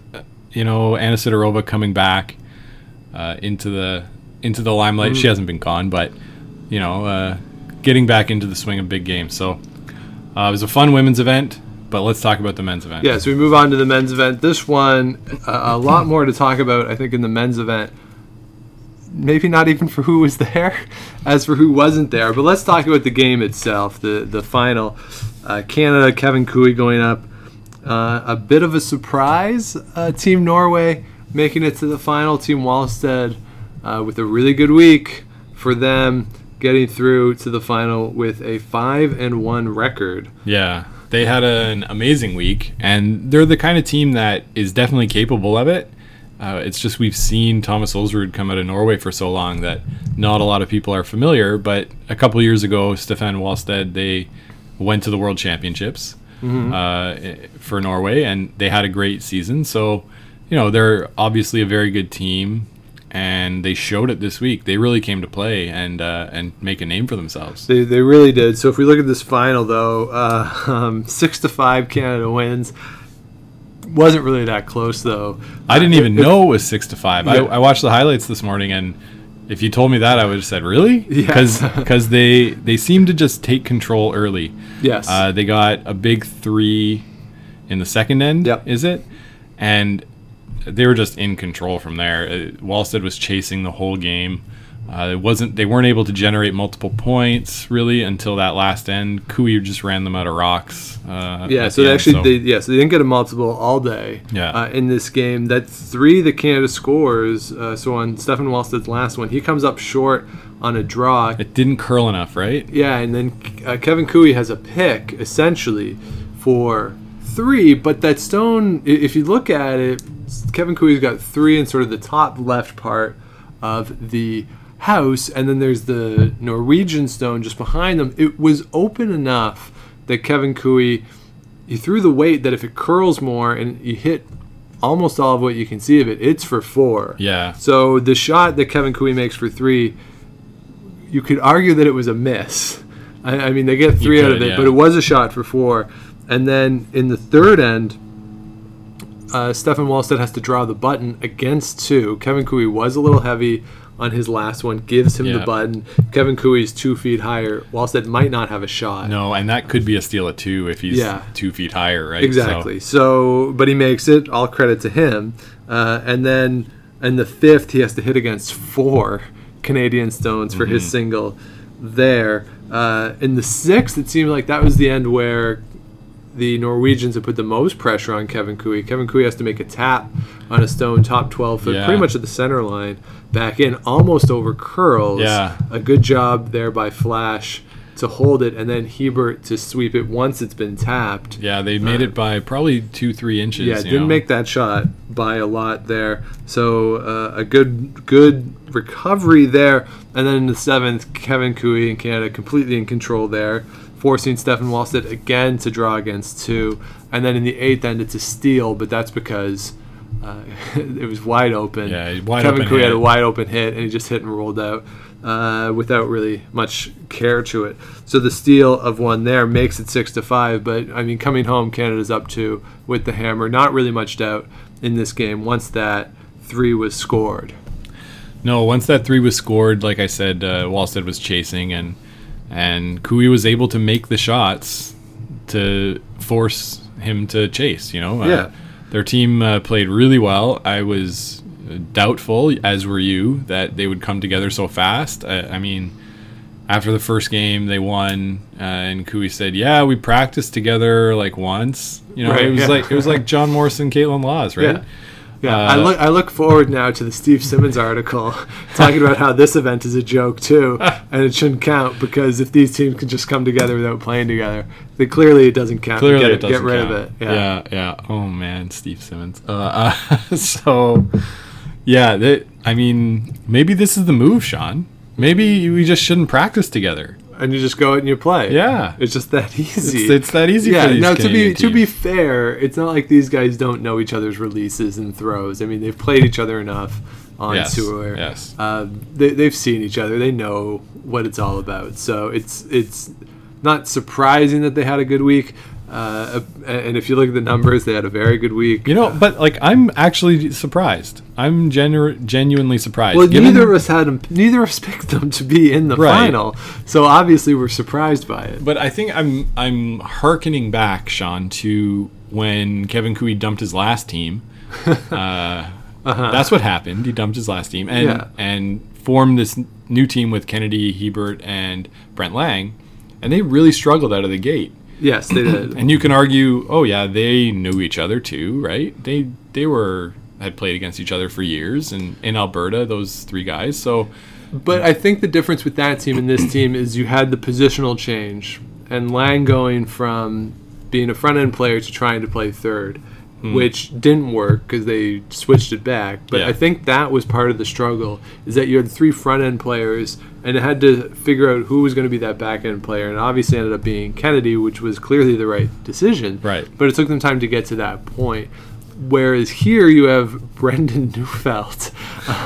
You know, Anna Sidorova coming back uh, into the into the limelight. She hasn't been gone, but you know, uh, getting back into the swing of big games. So uh, it was a fun women's event, but let's talk about the men's event. Yeah, so we move on to the men's event. This one, uh, a lot more to talk about, I think, in the men's event. Maybe not even for who was there, (laughs) as for who wasn't there. But let's talk about the game itself, the the final. Uh, Canada, Kevin Koe going up. Uh, a bit of a surprise. Uh, Team Norway making it to the final. Team Walstad uh, with a really good week for them, getting through to the final with a five and one record. Yeah, they had an amazing week, and they're the kind of team that is definitely capable of it. Uh, it's just we've seen Thomas Ulsrud come out of Norway for so long that not a lot of people are familiar. But a couple years ago, Steffen Walstad they went to the World Championships uh, for Norway, and they had a great season. So, you know, they're obviously a very good team, and they showed it this week. They really came to play and uh, and make a name for themselves. They, they really did. So if we look at this final, though, uh, (laughs) um, six to five, Canada wins. Wasn't really that close, though. I didn't even if- know it was six to five. I, Yeah. I watched the highlights this morning, and if you told me that, I would have said, "Really?" (laughs) Yes. Because they they seem to just take control early. Yes. Uh, they got a big three in the second end. Yep. Is it? And they were just in control from there. Uh, Walstad was chasing the whole game. Uh, it wasn't. They weren't able to generate multiple points really until that last end. Koe just ran them out of rocks. Uh, yeah, so the they end, actually, so- they, yeah, so they didn't get a multiple all day. Yeah. Uh, in this game, that three that Canada scores. Uh, so on Steffen Walstad's last one, he comes up short on a draw. it didn't curl enough, right? Yeah, and then uh, Kevin Koe has a pick essentially for three, but that stone, if you look at it, Kevin Koe's got three in sort of the top left part of the house, and then there's the Norwegian stone just behind them. It was open enough that Kevin Koe, he threw the weight that if it curls more and you hit almost all of what you can see of it, it's for four. Yeah. So the shot that Kevin Koe makes for three, you could argue that it was a miss. I, I mean, they get three out of it, yeah. but it was a shot for four. And then in the third end, uh, Steffen Walstad has to draw the button against two. Kevin Koe was a little heavy on his last one, gives him the button. Kevin Koe's two feet higher. Walstad might not have a shot. No, and that could be a steal at two if he's Yeah. two feet higher, right? Exactly. So, but he makes it. All credit to him. Uh, and then in the fifth, he has to hit against four Canadian stones for Mm-hmm. his single there. Uh, in the sixth, it seemed like that was the end where the Norwegians have put the most pressure on Kevin Koe. Kevin Koe has to make a tap on a stone top 12 foot, Yeah. pretty much at the center line, back in, almost over curls. Yeah. A good job there by Flasch to hold it, and then Hebert to sweep it once it's been tapped. Yeah, they made it by probably two, three inches. Yeah, didn't know? make that shot by a lot there. So uh, a good good recovery there. And then in the seventh, Kevin Koe in Canada completely in control there, forcing Steffen Walstad again to draw against two. And then in the eighth end, it's a steal, but that's because uh, (laughs) it was wide open. Yeah, wide Kevin open Koe had a wide open hit, and he just hit and rolled out. Uh, without really much care to it, so the steal of one there makes it six to five. But I mean, coming home, Canada's up two with the hammer. Not really much doubt in this game once that three was scored. No, once that three was scored, like I said, uh, Walstad was chasing, and and Koe was able to make the shots to force him to chase. You know, Uh, their team uh, played really well. I was doubtful, as were you, that they would come together so fast. I, I mean, after the first game, they won, uh, and Koe said, "Yeah, we practiced together like once." You know, Right, it was yeah. like it was like John Morrison, Kaitlyn Lawes, right? Yeah. Yeah, I Uh, look. I look forward now to the Steve Simmons article (laughs) talking about how this event is a joke too, and it shouldn't count because if these teams can just come together without playing together, then clearly it doesn't count. Clearly, get, it doesn't get rid count. of it. Yeah. yeah, yeah. Oh man, Steve Simmons. Uh, uh, (laughs) so, yeah. That, I mean, maybe this is the move, Sean. maybe we just shouldn't practice together. And you just go out and you play. Yeah. it's just that (laughs) easy. It's, it's that easy yeah. for these No, to be Canadian to be fair, it's not like these guys don't know each other's releases and throws. I mean, they've played each other enough on Yes, tour. yes. Uh, they, they've seen each other. They know what it's all about. So it's it's not surprising that they had a good week. Uh, and if you look at the numbers, they had a very good week. You know, but like I'm actually surprised. I'm genu- genuinely surprised. Well, given- neither of us had them. Neither of us (laughs) picked them to be in the Right. final, so obviously we're surprised by it. But I think I'm I'm hearkening back, Sean, to when Kevin Koe dumped his last team. (laughs) Uh, That's what happened. He dumped his last team and Yeah. and formed this new team with Kennedy, Hebert, and Brent Laing, and they really struggled out of the gate. Yes, they did. (clears throat) And you can argue, oh yeah, they knew each other too, right? They they were had played against each other for years, and in Alberta, those three guys. So But I think the difference with that team and this team is you had the positional change, and Laing going from being a front end player to trying to play third, hmm. which didn't work because they switched it back. But Yeah. I think that was part of the struggle is that you had three front end players and it had to figure out who was going to be that back end player, and it obviously ended up being Kennedy, which was clearly the right decision. Right. But it took them time to get to that point. Whereas here you have Brendan (laughs) Neufeld,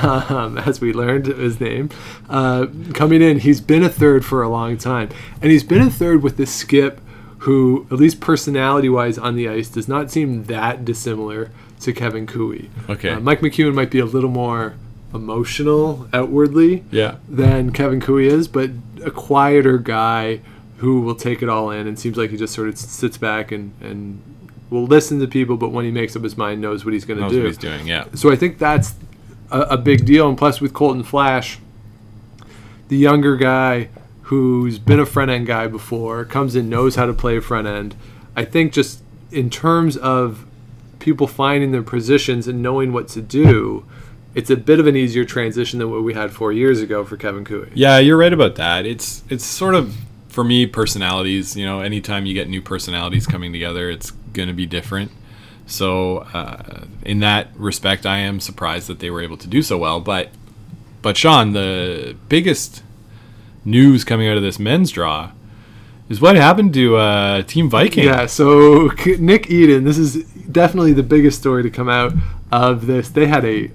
um, as we learned his name, uh, coming in. He's been a third for a long time, and he's been a third with this skip, who at least personality-wise on the ice does not seem that dissimilar to Kevin Koe. Okay. Uh, Mike McEwen might be a little more emotional outwardly yeah, than Kevin Koe is, but a quieter guy who will take it all in and seems like he just sort of sits back and, and will listen to people, but when he makes up his mind, knows what he's going to do. what he's doing. Yeah, So I think that's a, a big deal. And plus, with Colton Flasch, the younger guy who's been a front end guy before, comes in, knows how to play front end. I think just in terms of people finding their positions and knowing what to do, it's a bit of an easier transition than what we had four years ago for Kevin Koe. yeah, you're right about that. It's it's sort of for me personalities. You know, anytime you get new personalities coming together, it's gonna be different. So uh, in that respect, I am surprised that they were able to do so well. But but Sean, the biggest news coming out of this men's draw is what happened to uh, Team Viking. Yeah, so Nick Edin, this is definitely the biggest story to come out of this. They had a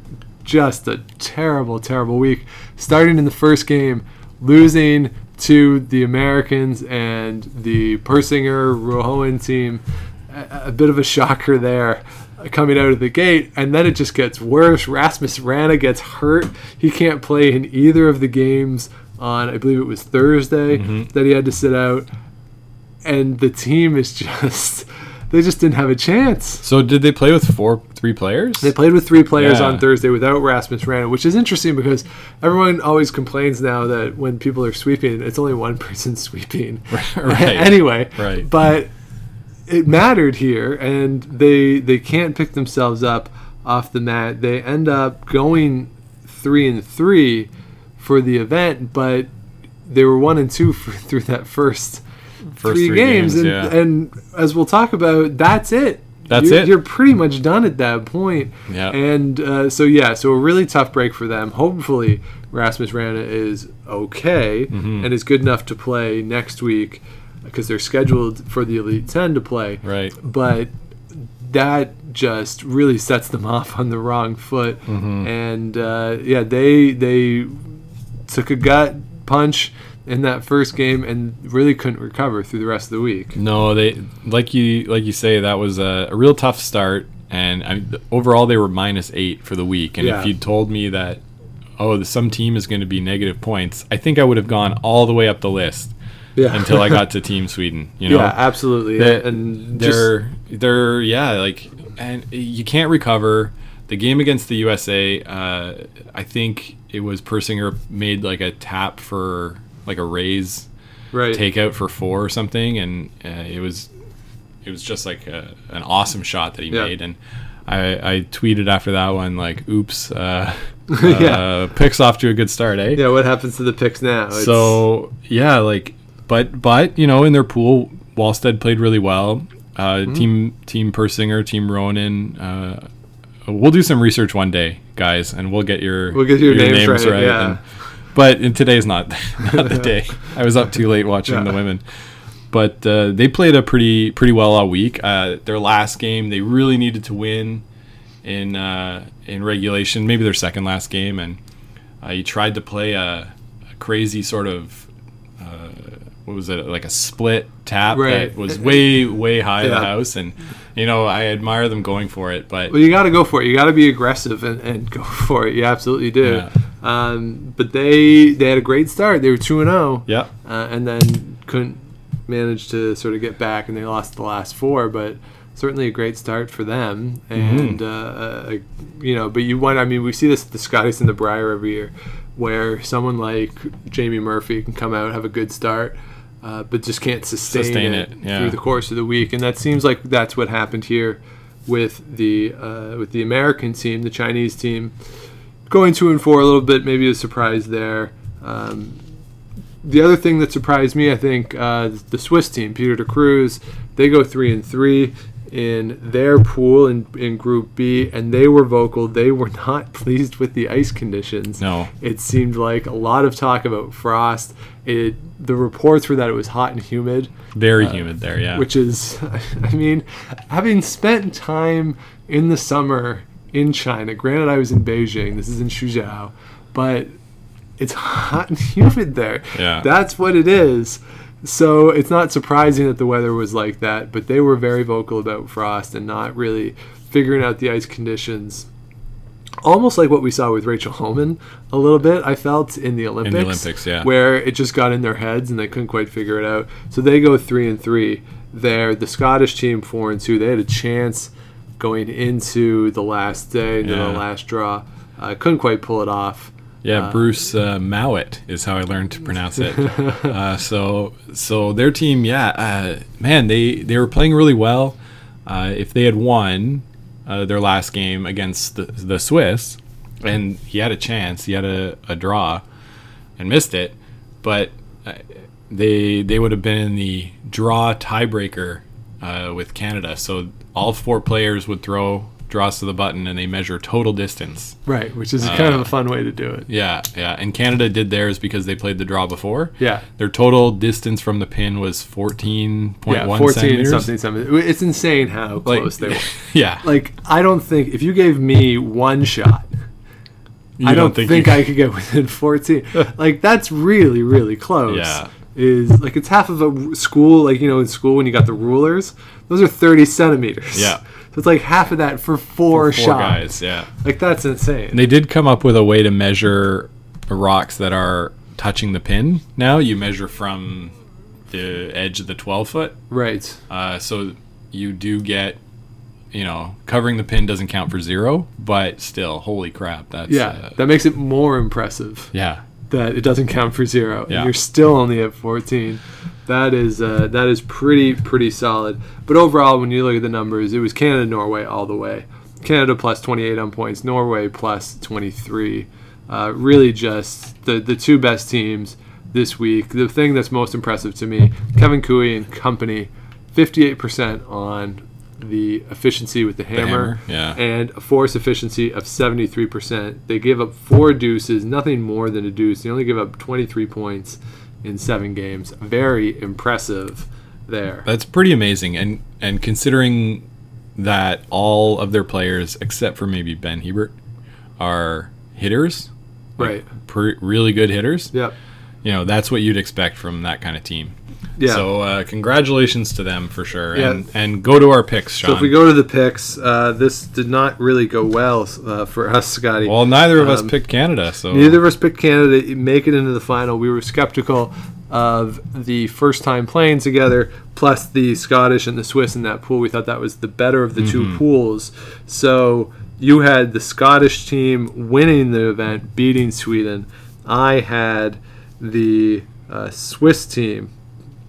just a terrible, terrible week. Starting in the first game, losing to the Americans and the Persinger Ruohonen team. A, a bit of a shocker there coming out of the gate. And then it just gets worse. Rasmus Wranå gets hurt. He can't play in either of the games on, I believe it was Thursday, mm-hmm. that he had to sit out and the team is (laughs) just they just didn't have a chance. So did they play with four, three players? They played with three players Yeah. on Thursday without Rasmus Wranå, which is interesting because everyone always complains now that when people are sweeping, it's only one (laughs) person sweeping. (laughs) Right. (laughs) anyway, Right. but it mattered here, and they they can't pick themselves up off the mat. They end up going three and three for the event, but they were one and two for, through that first, First three, three games, games, and, yeah. and as we'll talk about, that's it. That's you're, it. You're pretty much done at that point. Yeah. And uh, so yeah, so a really tough break for them. Hopefully, Rasmus Wranå is okay Mm-hmm. and is good enough to play next week because they're scheduled for the Elite Ten to play. Right. But that just really sets them (laughs) off on the wrong foot. Mm-hmm. And uh, yeah, they they took a gut punch in that first game and really couldn't recover through the rest of the week. No, they like you like you say that was a, a real tough start, and I, overall they were minus eight for the week. And Yeah. if you'd told me that, oh, some team is going to be negative points, I think I would have gone all the way up the list Yeah. until I got (laughs) to Team Sweden. You know, yeah, absolutely. And they're they're yeah like and you can't recover the game against the USA uh, I think it was Persinger made like a tap for like a raise right. takeout for four or something and uh, it was it was just like a, an awesome shot that he Yeah. made and I, I tweeted after that one like oops uh, (laughs) Yeah. uh, picks off to a good start eh Yeah, what happens to the picks now? It's- so yeah, like, but but you know, in their pool, Walstad played really well. Uh, Mm-hmm. Team Team Persinger, Team Ronan. Uh, we'll do some research one day, guys, and we'll get your We'll get your names right, yeah. But in today's not (laughs) not the (laughs) day. I was up too late watching the women. But uh, they played a pretty pretty well all week. Uh, their last game, they really needed to win in uh, in regulation, maybe their second last game, and uh, he tried to play a, a crazy sort of uh, what was it like a split tap Right. that was way way high in the house, and you know I admire them going for it, but Well, you got to go for it. You got to be aggressive and, and go (laughs) for it. You absolutely do. Yeah. Um, but they they had a great start. They were two and zero. yeah, uh, and then couldn't manage to sort of get back, and they lost the last four. But certainly a great start for them, and uh, uh, you know. But you want, I mean, we see this at the Scotties and the Brier every year, where someone like Jamie Murphy can come out and have a good start. Uh, but just can't sustain, Sustain it, it, yeah. through the course of the week, and that seems like that's what happened here with the uh, with the American team, the Chinese team, going two and four a little bit, maybe a surprise there. Um, the other thing that surprised me, I think, uh, the Swiss team, Peter de Cruz, they go three and three in their pool in, in Group B, and they were vocal. They were (laughs) not pleased with the ice conditions. No. it seemed like a lot of talk about frost. It the reports were that it was hot and humid very uh, humid there. Yeah, which is, (laughs) I mean, having spent time in the summer in China, granted I was in Beijing, this is in Suzhou, but it's (laughs) hot and humid there. Yeah. That's what it is. So it's not surprising that the weather was like that, but they were very vocal about frost and not really figuring out the ice conditions. Almost like what we saw with Rachel Homan a little bit, I felt in the Olympics. Olympics, yeah. Where it just got in their heads and they couldn't quite figure it out. So they go three and three. There, the Scottish team four and two. They had a chance going into the last day, Yeah. the last draw. Uh, couldn't quite pull it off. Yeah, Bruce uh, (laughs) Mouat is how I learned to pronounce it. (laughs) uh, so, so their team, yeah, uh, man, they they were playing really well. Uh, if they had won uh, their last game against the, the Swiss, and he had a chance, he had a, a draw, and missed it, but uh, they they would have been in the draw tiebreaker uh, with Canada. So all four players would throw draws to the button, and they measure total distance. Right, which is uh, kind of a fun way to do it. Yeah, yeah. And Canada did theirs because they played the draw before. Yeah. Their total distance from the pin was 14.1 Yeah, 14 centimeters. something, something. It's insane how Like, close they were. (laughs) yeah. Like, I don't think, if you gave me one shot, You I don't, think, you- I could get within 14. (laughs) like that's really really close. Yeah. Is like it's half of a school. Like you know, in school when you got the rulers, those are 30 centimeters. Yeah. So it's like half of that for four, Four shots. guys, yeah. Like that's insane. And They did come up with a way to measure rocks that are touching the pin. Now you measure from the edge of the 12 foot. right. Uh, so you do get, you know, covering the pin doesn't count for zero, but still, holy crap, that's Yeah. uh, that makes it more impressive yeah, that it doesn't count for zero. Yeah. And you're still only at 14. That is uh, that is pretty pretty solid. But overall, when you look at the numbers, it was Canada Norway all the way. Canada plus 28 on points, Norway plus 23. Uh, really, just the the two best teams this week. The thing that's most impressive to me, Kevin Koe and company, 58% on the efficiency with the hammer, hammer, yeah. and a force efficiency of 73%. They give up four deuces, nothing more than a deuce. They only give up 23 points in seven games. Very impressive there. That's pretty amazing, and and considering that all of their players, except for maybe Ben Hebert, are hitters, like, Right. pre- really good hitters. Yep. You know, that's what you'd expect from that kind of team. Yeah. So uh, congratulations to them for sure, Yeah. and and go to our picks, Sean. So if we go to the picks, uh, this did not really go well uh, for us, Scotty. well, neither of us Um, picked Canada, so Neither of us picked Canada make it into the final. We were skeptical of the first time playing together, plus the Scottish and the Swiss in that pool. We thought that was the better of the Mm-hmm. two pools. So you had the Scottish team winning the event, beating Sweden. I had the uh, Swiss team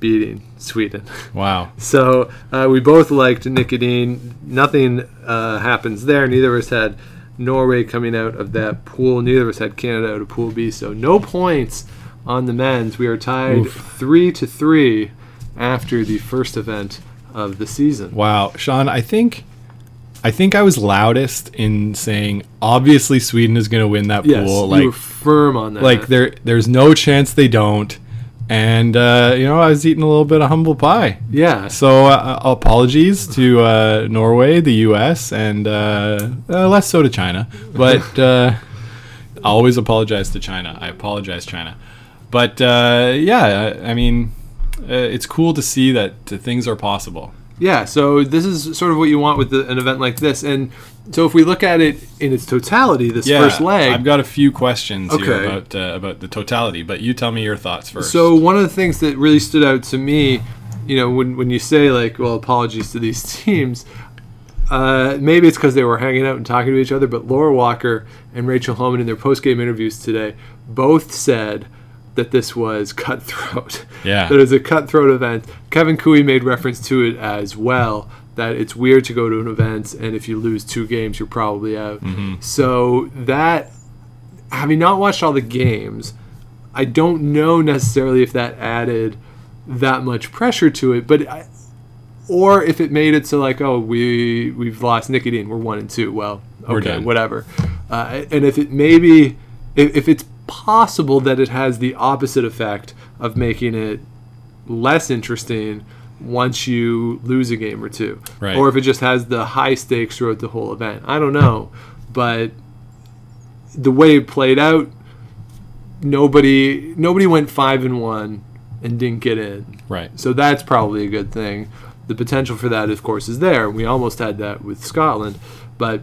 beating Sweden. (laughs) wow. So uh, we both liked Nicodine. Nothing uh, happens there. Neither of us had Norway coming out of that pool. Neither of us had Canada out of Pool B. So no points on the men's. We are tied Oof. three to three after the first event of the season. Wow, Sean, I think I think I was loudest in saying obviously Sweden is going to win that Yes, pool. you Like were firm on that. like there there's no chance they don't. And uh, you know, I was eating a little bit of humble pie. yeah. So uh, apologies to uh, Norway, the U.S., and uh, uh, less so to China. But (laughs) uh, I always apologize to China. I apologize, China. But uh, yeah, I I mean, uh, it's cool to see that uh, things are possible. Yeah, so this is sort of what you want with the, an event like this. And so if we look at it in its totality, this Yeah, first leg. I've got a few questions here about uh, about the totality, but you tell me your thoughts first. So one of the things that really stood out to me, you know, when when you say like, well, apologies to these (laughs) teams, uh, maybe it's because they were hanging out and talking to each other. But Laura Walker and Rachel Homan in their post game interviews today both said that this was cutthroat. Yeah. that it was a cutthroat event. Kevin Koe made reference to it as well. That it's weird to go to an event and if you lose two games, you're probably out. So that having not watched all the games, I don't know necessarily if that added that much pressure to it, but I, or if it made it so like, oh, we we've lost nicotine we're one and two. Well, okay, whatever. Uh, and if it maybe if, if it's possible that it has the opposite effect of making it less interesting once you lose a game or two, Right. or if it just has the high stakes throughout the whole event. I don't know, but the way it played out, nobody nobody went five and one and didn't get in. right. So that's probably a good thing. The potential for that, of course, is there. We almost had that with Scotland, but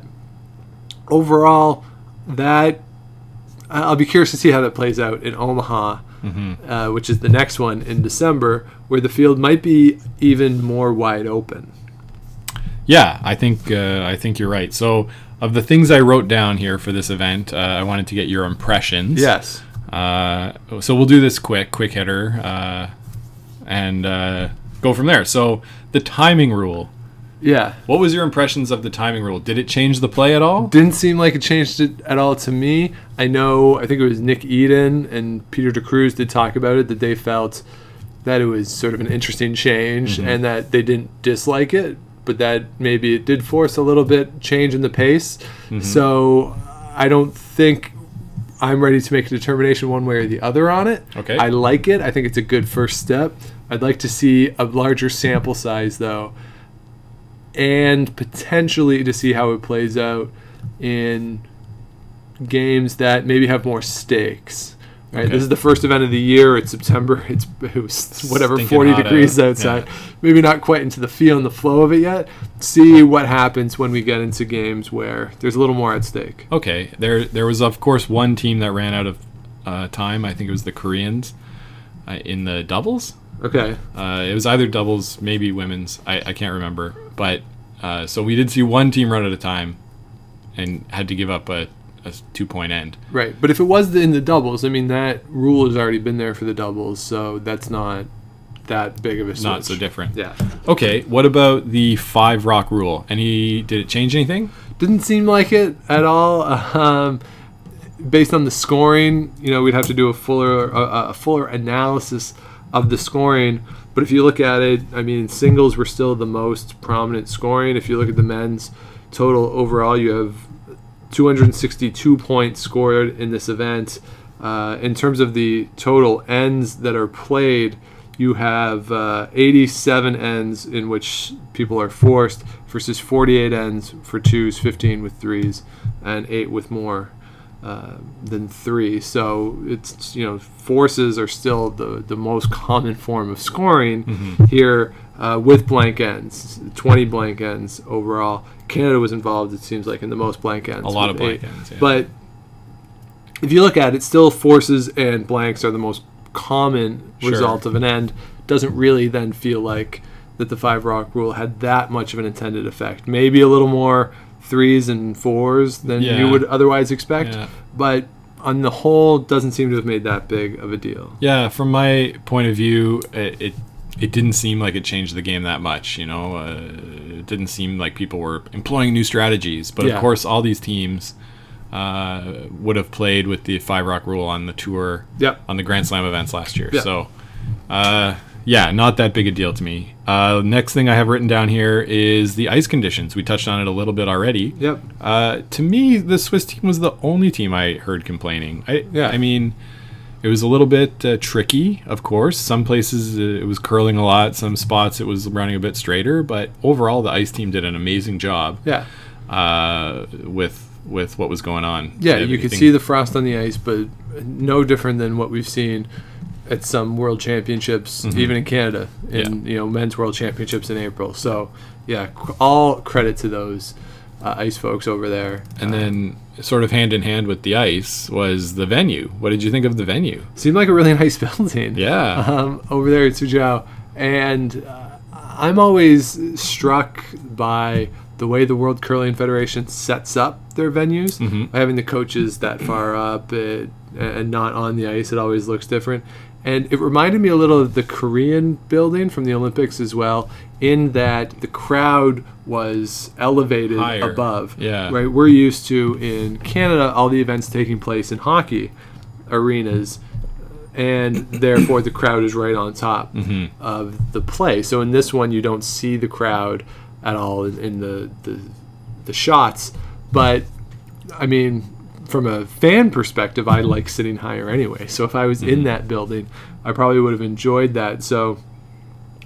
overall, that I'll be curious to see how that plays out in Omaha, uh, which is the next one in December, where the field might be even more wide open. Yeah, I think uh, I think you're right. So, of the things I wrote down here for this event, uh, I wanted to get your impressions. Yes. Uh, so we'll do this quick, quick hitter, uh, and uh, go from there. So the timing rule. Yeah. What was your impressions of the timing rule? Did it change the play at all? Didn't seem like it changed it at all to me. I know, I think it was Nick Edin and Peter de Cruz did talk about it, that they felt that it was sort of an interesting change mm-hmm. and that they didn't dislike it, but that maybe it did force a little bit change in the pace. Mm-hmm. So I don't think I'm ready to make a determination one way or the other on it. Okay. I like it. I think it's a good first step. I'd like to see a larger sample size though and potentially to see how it plays out in games that maybe have more stakes. Right, Okay. this is the first event of the year. It's September. (laughs) It's it was whatever Stinking forty degrees out. outside. Yeah. Maybe not quite into the feel and the flow of it yet. See what happens when we get into games where there's a little more at stake. Okay, there there was of course one team that ran out of uh, time. I think it was the Koreans uh, in the doubles. Okay, Uh, it was either doubles, maybe women's. I, I can't remember. But uh, so we did see one team run at a time and had to give up a, a two point end. right. But if it was in the doubles, I mean that rule has already been there for the doubles, so that's not that big of a switch. Not so different. Yeah. Okay, what about the five rock rule? Any did it change anything? Didn't seem like it at all. (laughs) Um, based on the scoring, you know, we'd have to do a fuller a, a fuller analysis of the scoring. But if you look at it, I mean, singles were still the most prominent scoring. If you look at the men's total overall, you have 262 points scored in this event. Uh, in terms of the total ends that are played, you have uh, 87 ends in which people are forced versus 48 ends for twos, 15 with threes, and eight with more uh, than three. So it's you know forces are still the the most (laughs) common form of scoring here uh, with blank ends, 20 blank ends overall. Canada was involved. It seems like in the most blank ends. A lot of blank eight. ends, yeah. But if you look at it, still forces and blanks are the most common Sure. result of an end. Doesn't really then feel like that the five rock rule had that much of an intended effect. Maybe a little more threes and fours than Yeah. you would otherwise expect, Yeah. but on the whole, doesn't seem to have made that big of a deal. Yeah, from my point of view, it it, it didn't seem like it changed the game that much. You know, uh, it didn't seem like people were employing new strategies. But Yeah. of course, all these teams uh, would have played with the five rock rule on the tour, Yep. on the Grand Slam events last year. Yeah. So, uh, yeah, not that big a deal to me. Uh, next thing I have written down here is the ice conditions. We touched on it a little bit already. Yep. Uh, to me, the Swiss team was the only team I heard complaining. I, Yeah. I mean, it was a little bit uh, tricky, of course. Some places uh, it was curling a lot. Some spots it was running a bit straighter. But overall, the ice team did an amazing job Yeah. uh, with with what was going on. Yeah, you could see the frost on the ice, but no different than what we've seen at some world championships, even in Canada, in you know men's world championships in April. So yeah, all credit to those uh, ice folks over there. And then, sort of hand in hand with the ice, was the venue. What did you think of the venue? Seemed like a really (laughs) nice building. Yeah. um, over there at Suzhou, and uh, I'm always struck by the way the World Curling Federation sets up their venues. By having the coaches that far up uh, and not on the ice, it always looks different. And it reminded me a little of the Korean building from the Olympics as well, in that the crowd was elevated Higher. above. Yeah. Right. We're used to in Canada all the events taking place in hockey arenas and therefore the crowd is right on top mm-hmm. of the play. So in this one, you don't see the crowd at all in, in the, the the shots. But I mean, from a fan perspective, I like sitting higher anyway. So if I was in that building, I probably would have enjoyed that. So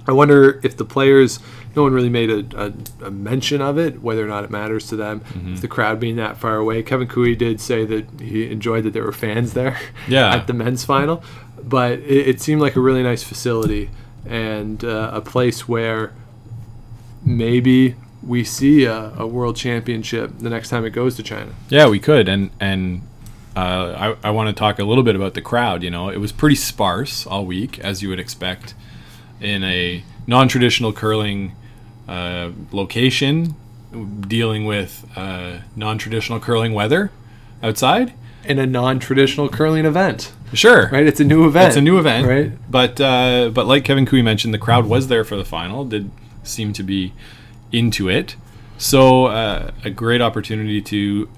I wonder if the players, no one really made a, a, a mention of it, whether or not it matters to them. If the crowd being that far away, Kevin Koe did say that he enjoyed that there were fans there (laughs) Yeah. at the men's final, but it, it seemed like a really nice facility and uh, a place where maybe we see a, a world championship the next time it goes to China. Yeah, we could, and and uh, I I want to talk a little bit about the crowd. You know, it was pretty sparse all week, as you would expect in a non-traditional curling uh, location, dealing with uh, non-traditional curling weather outside. In a non-traditional curling event, Sure, right? It's a new event. It's a new event, right? But uh, but like Kevin Koe mentioned, the crowd was there for the final. Did seem to be into it. So uh, a great opportunity to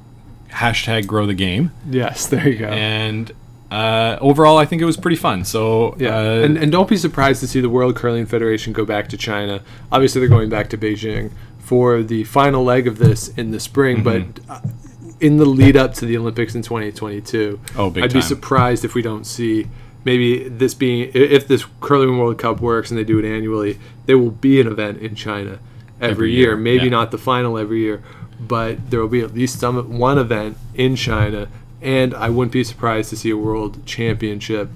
hashtag grow the game. Yes, there you go. And uh, overall, I think it was pretty fun. So Yeah, uh, and, and don't be surprised to see the World Curling Federation go back to China. Obviously, they're going back to Beijing for the final leg of this in the spring, Mm-hmm. but uh, in the lead up to the Olympics in 2022, Oh, big I'd be surprised if we don't see maybe this being if this curling World Cup works and they do it annually, there will be an event in China every, Every year. year, Maybe yeah. not the final every year, but there will be at least some one event in China, and I wouldn't be surprised to see a World Championship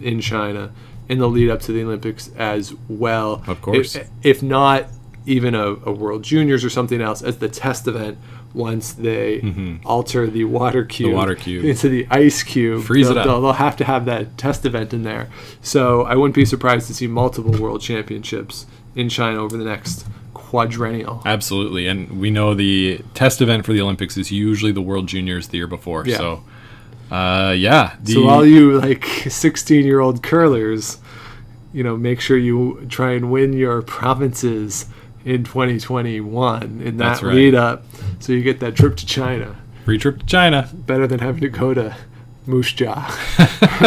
in China in the lead up to the Olympics as well. Of course. If, if not even a, a World Juniors or something else as the test event once they alter the water cube, Mm-hmm. water cube. into the ice cube. Freeze they'll, up. They'll, they'll have to have that test event in there. So I wouldn't be surprised to see multiple World Championships in China over the next quadrennial. absolutely, and we know the test event for the Olympics is usually the World Juniors the year before. Yeah. So uh, yeah, the, So all you like 16 year old curlers, you know, make sure you try and win your provinces in 2021 in that right. lead up, so you get that trip to China. free trip to China. Better than having to go to Moose Jaw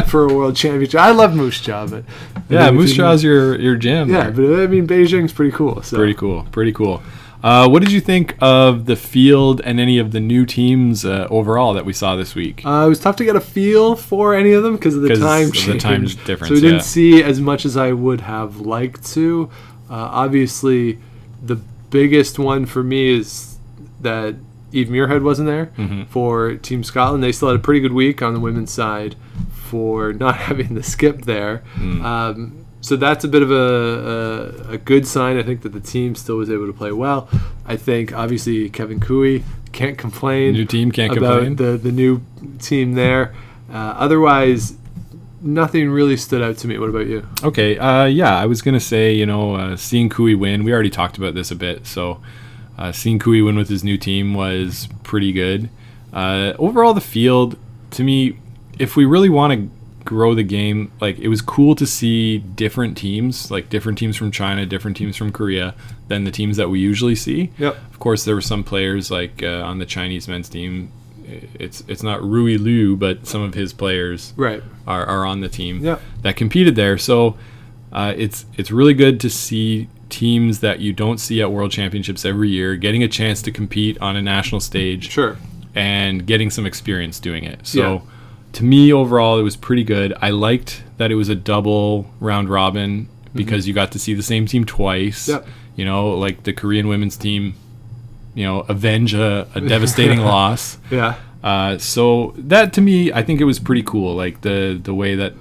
(laughs) for a world championship. I love Moose Jaw, but Yeah, I mean, Moose Jaw's your your jam. Yeah, there. but I mean Beijing's pretty cool. So pretty cool. Pretty cool. Uh, what did you think of the field and any of the new teams uh, overall that we saw this week? Uh, it was tough to get a feel for any of them because of the time of the change. time So we didn't yeah. see as much as I would have liked to. Uh, obviously, the biggest one for me is that Eve Muirhead wasn't there Mm-hmm. for Team Scotland. They still had a pretty good week on the women's side for (laughs) not having the skip there. Mm. Um, so that's a bit of a, a, a good sign. I think that the team still was able to play well. I think obviously Kevin Koe can't complain. New team can't about complain. the the new team there. Uh, otherwise, nothing really stood out to me. What about you? Okay, uh, yeah, I was gonna say, you know, uh, seeing Koe win. We already talked about this a bit, so uh, seeing Koe win with his new team was pretty good. Uh, overall, the field, to me, if we really want to grow the game, like it was cool to see different teams, like different teams from China, different teams from Korea, than the teams that we usually see. Yep. Of course, there were some players like uh, on the Chinese men's team. It's it's not Rui Liu, but some of his players Right. are, are on the team Yeah. that competed there. So uh, it's it's really good to see teams that you don't see at World Championships every year getting a chance to compete on a national stage Sure. and getting some experience doing it. So Yeah. to me overall it was pretty good. I liked that it was a double round robin because you got to see the same team twice. Yep. You know, like the Korean women's team, you know, avenge a, a devastating (laughs) loss. Yeah. Uh, so that to me, I think it was pretty cool. Like the the way that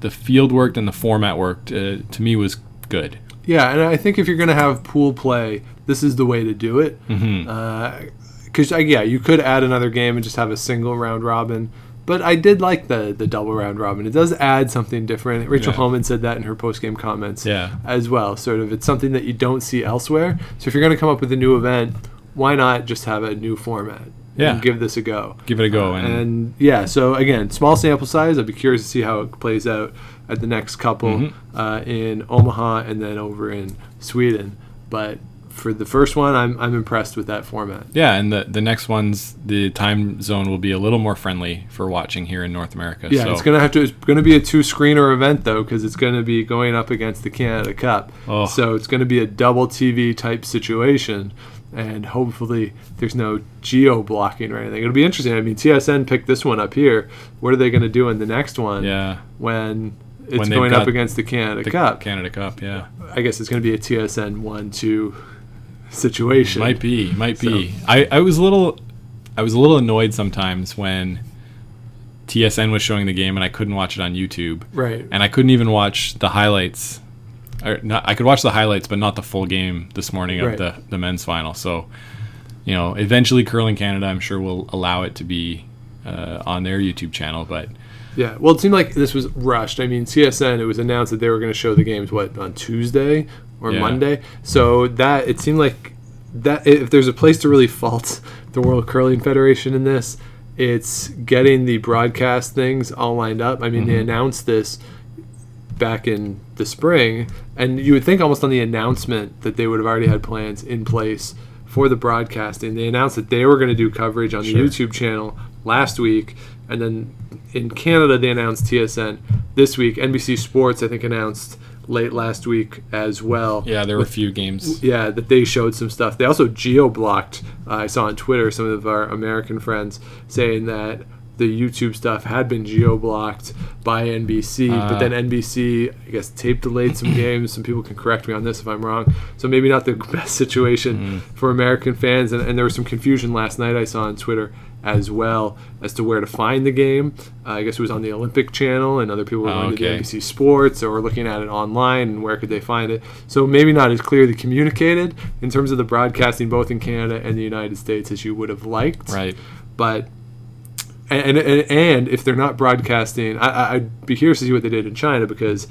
the field worked and the format worked uh, to me was good. Yeah, and I think if you're going to have pool play, this is the way to do it. Mm-hmm. Uh, because uh, yeah, you could add another game and just have a single round robin. But I did like the the double round robin. It does add something different. Rachel Yeah. Homan said that in her post game comments. Yeah. As well, sort of, it's something that you don't see elsewhere. So if you're going to come up with a new event, why not just have a new format? Yeah. And give this a go. Give it a go. Uh, and, And yeah, so again, small sample size. I'd be curious to see how it plays out at the next couple Mm-hmm. uh, in Omaha and then over in Sweden. But for the first one, I'm, I'm impressed with that format. yeah, and the the next ones, the time zone will be a little more friendly for watching here in North America. Yeah, so, it's gonna have to. It's gonna be a two screener event though, because it's gonna be going up against the Canada Cup. Oh. So it's gonna be a double TV type situation, and hopefully there's no geo blocking or anything. It'll be interesting. I mean, TSN picked this one up here. What are they gonna do in the next one? yeah, when it's going up against the Canada the Cup. Canada Cup. Yeah, I guess it's going to be a TSN one two situation. might be, might be. So- I I was a little, I was a little annoyed sometimes when TSN was showing the game and I couldn't watch it on YouTube. right. and I couldn't even watch the highlights. Or not, I could watch the highlights, but not the full game this morning of Right. the, the men's final. So, you know, eventually Curling Canada, I'm sure, will allow it to be uh, on their YouTube channel. But Yeah. Well, it seemed like this was rushed. I mean, CSN, it was announced that they were going to show the games what on Tuesday or Yeah. Monday. So that it seemed like that if there's a place to really fault (laughs) the World Curling Federation in this, it's getting the broadcast things all lined up. I mean, Mm-hmm. they announced this back in the spring, and you would think almost on the announcement that they would have already had plans in place for the broadcasting. They announced that they were going to do coverage on Sure. the YouTube channel last week, and then in Canada they announced TSN this week. NBC Sports I think announced late last week as well. yeah, there were a few games. Yeah, that they showed some stuff. They also geo blocked. Uh, I saw on Twitter some of our American friends saying that the YouTube stuff had been geo blocked by NBC, but Uh. then NBC, I guess, tape delayed some (clears throat) games. Some people can correct me on this if I'm wrong. So maybe not the (laughs) best situation for American fans. And, and there was some confusion last night I saw on Twitter as well as to where to find the game. Uh, I guess it was on the Olympic Channel, and other people were Oh, going okay. to the NBC Sports or looking at it online and where could they find it. So maybe not as clearly communicated in terms of the broadcasting both in Canada and the United States as you would have liked. Right. But and and, and if they're not broadcasting, I, I- I'd be curious to see what they did in China because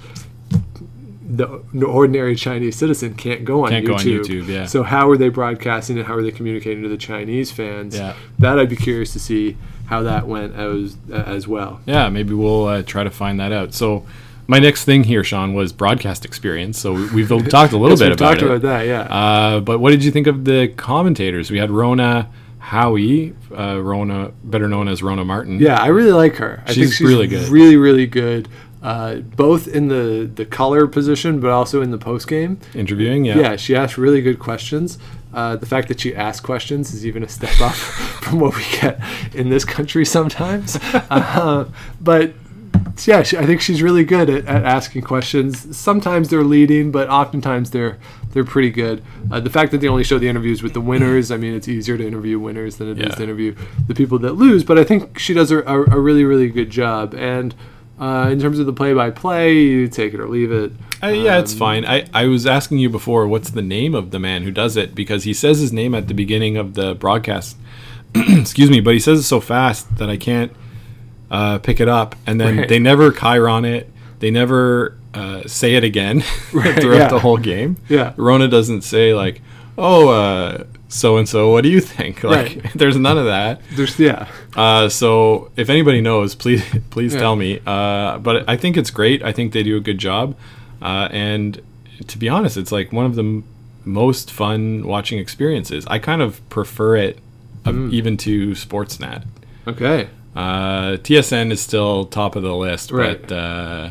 the, the ordinary Chinese citizen can't go on Can't YouTube. go on YouTube, yeah. So how are they broadcasting and how are they communicating to the Chinese fans? Yeah. That I'd be curious to see how that went as as well. Yeah, maybe we'll uh, try to find that out. So, my next thing here, Sean, was broadcast experience. So we- we've (laughs) talked a little Yes, bit we've about talked it. about that, yeah. Uh, but what did you think of the commentators? We had Rona Howie, uh, Rona, better known as Rona Martin. Yeah, I really like her. I think She's she's really good. Really, really good. Uh, both in the the color position, but also in the post game. Interviewing, yeah. Yeah, she asked really good questions. Uh, the fact that she asks questions is even a step (laughs) up from what we get in this country sometimes. (laughs) Uh, but yeah, she, I think she's really good at, at asking questions. Sometimes they're leading, but oftentimes they're they're pretty good. Uh, the fact that they only show the interviews with the winners, I mean, it's easier to interview winners than it is Yeah. to interview the people that lose. But I think she does a, a, a really really good job. And uh, in terms of the play by play, you take it or leave it. Uh, yeah, it's Um, fine. I, I was asking you before, what's the name of the man who does it? Because he says his name at the beginning of the broadcast. (clears throat) Excuse me, but he says it so fast that I can't uh, pick it up. And then Right. they never Chiron it. They never uh, say it again (laughs) Right, throughout yeah. the whole game. Yeah. Rona doesn't say like, "Oh, so and so, what do you think?" (laughs) Like, Right. (laughs) there's none of that. There's yeah. Uh, so if anybody knows, please (laughs) please Yeah. tell me. Uh, but I think it's great. I think they do a good job. Uh, and to be honest, it's like one of the m- most fun watching experiences. I kind of prefer it uh, Mm. even to Sportsnet. Okay. Uh, TSN is still top of the list, Right. but uh,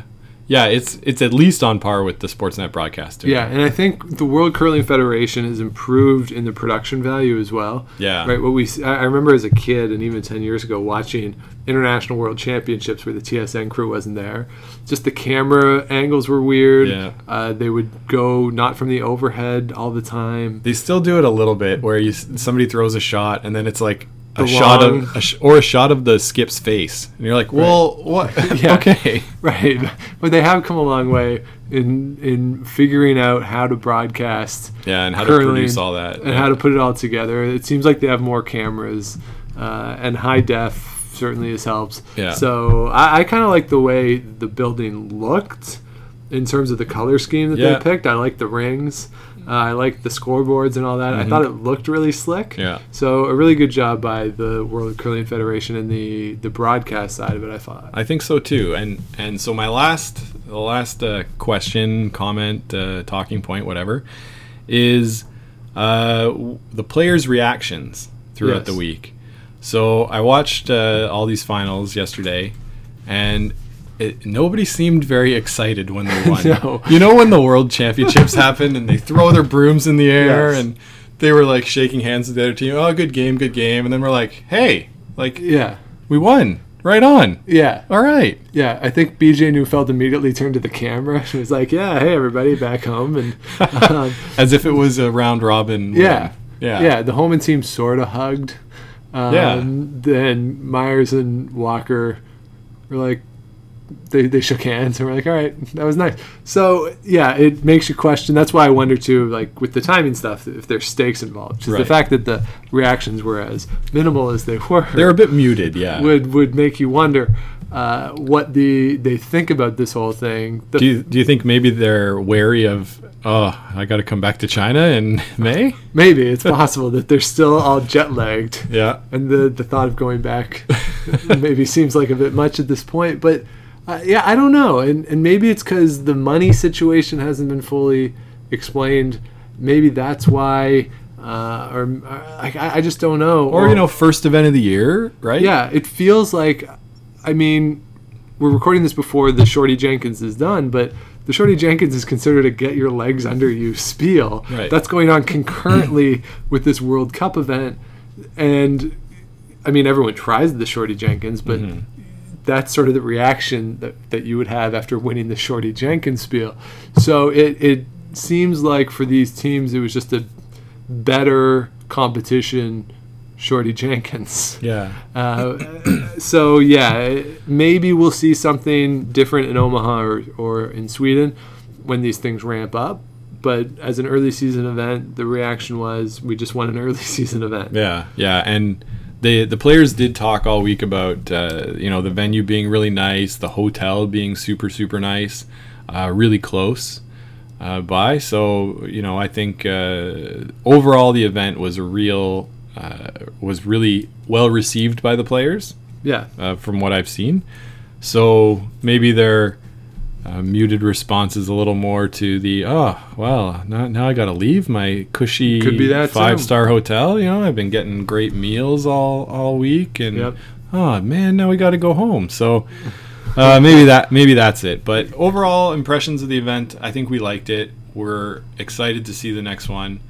yeah, it's it's at least on par with the Sportsnet broadcaster. Yeah, and I think the World Curling Federation has improved in the production value as well. Yeah. Right. What we I remember as a kid and even ten years ago watching international world championships where the TSN crew wasn't there. Just the camera angles were weird. Yeah. Uh, they would go not from the overhead all the time. They still do it a little bit where you somebody throws a shot and then it's like a shot of a sh- or a shot of the skip's face and you're like, well, (laughs) what? (laughs) Yeah. okay. (laughs) Right. But they have come a long way in in figuring out how to broadcast. Yeah, and how to produce all that. and yeah. how to put it all together. It seems like they have more cameras, uh, and high def certainly has helped. Yeah. So I, I kind of like the way the building looked in terms of the color scheme that Yeah. they picked. I like the rings. Uh, I like the scoreboards and all that. I thought it looked really slick. Mm-hmm. Yeah. So a really good job by the World Curling Federation and the the broadcast side of it. I thought. I think so too. And and so my last the last uh, question, comment, uh, talking point, whatever, is uh, the players' reactions throughout Yes. the week. So I watched uh, all these finals yesterday, and it, nobody seemed very excited when they (laughs) won. No. You know when the World Championships (laughs) happened and they throw their brooms in the air Yes. and they were like shaking hands with the other team. Oh, good game, good game. And then we're like, hey, like Yeah. we won. Right on. Yeah. All right. Yeah, I think BJ Neufeld immediately turned to the camera (laughs) and was like, "Yeah, hey everybody, back home." And um, As if it was a round robin. win. yeah, Yeah. yeah, the Homan team sort of hugged. Um, Yeah. Then Muyres and Walker were like, they, they shook hands and we're like, all right, that was nice. So yeah, it makes you question. That's why I wonder too, like with the timing stuff, if there's stakes involved. Just Right. the fact that the reactions were as minimal as they were They're a bit muted, yeah. would would make you wonder uh, what the they think about this whole thing. The do you do you think maybe they're wary of oh, I got to come back to China in (laughs) May? Maybe it's (laughs) possible that they're still all jet lagged, Yeah. and the the thought of going back (laughs) maybe seems like a bit much at this point. But uh, yeah, I don't know, and and maybe it's because the money situation hasn't been fully explained. Maybe that's why, uh, or uh, I, I just don't know. Or you know, first event of the year, right? yeah, it feels like, I mean, we're recording this before the Shorty Jenkins is done, but the Shorty Jenkins is considered a get your legs under you spiel. Right. That's going on concurrently (clears throat) with this World Cup event. And I mean, everyone tries the Shorty Jenkins, but that's sort of the reaction that, that you would have after winning the Shorty Jenkins spiel. So it, it seems like for these teams, it was just a better competition. Shorty Jenkins. Yeah. Uh, so yeah, maybe we'll see something different in Omaha or, or in Sweden when these things ramp up. But as an early season event, the reaction was we just won an early (laughs) season event. Yeah, yeah, and the the players did talk all week about uh, you know the venue being really nice, the hotel being super super nice, uh, really close uh, by. So you know I think uh, overall the event was a real uh, was really well received by the players Yeah, uh, from what I've seen. So maybe their uh, muted responses a little more to the oh well now, now I got to leave my cushy Could be that, too. five star hotel. You know I've been getting great meals all all week and Yep. oh man now we got to go home. So. Uh, maybe that maybe that's it. But overall impressions of the event, I think we liked it. We're excited to see the next one,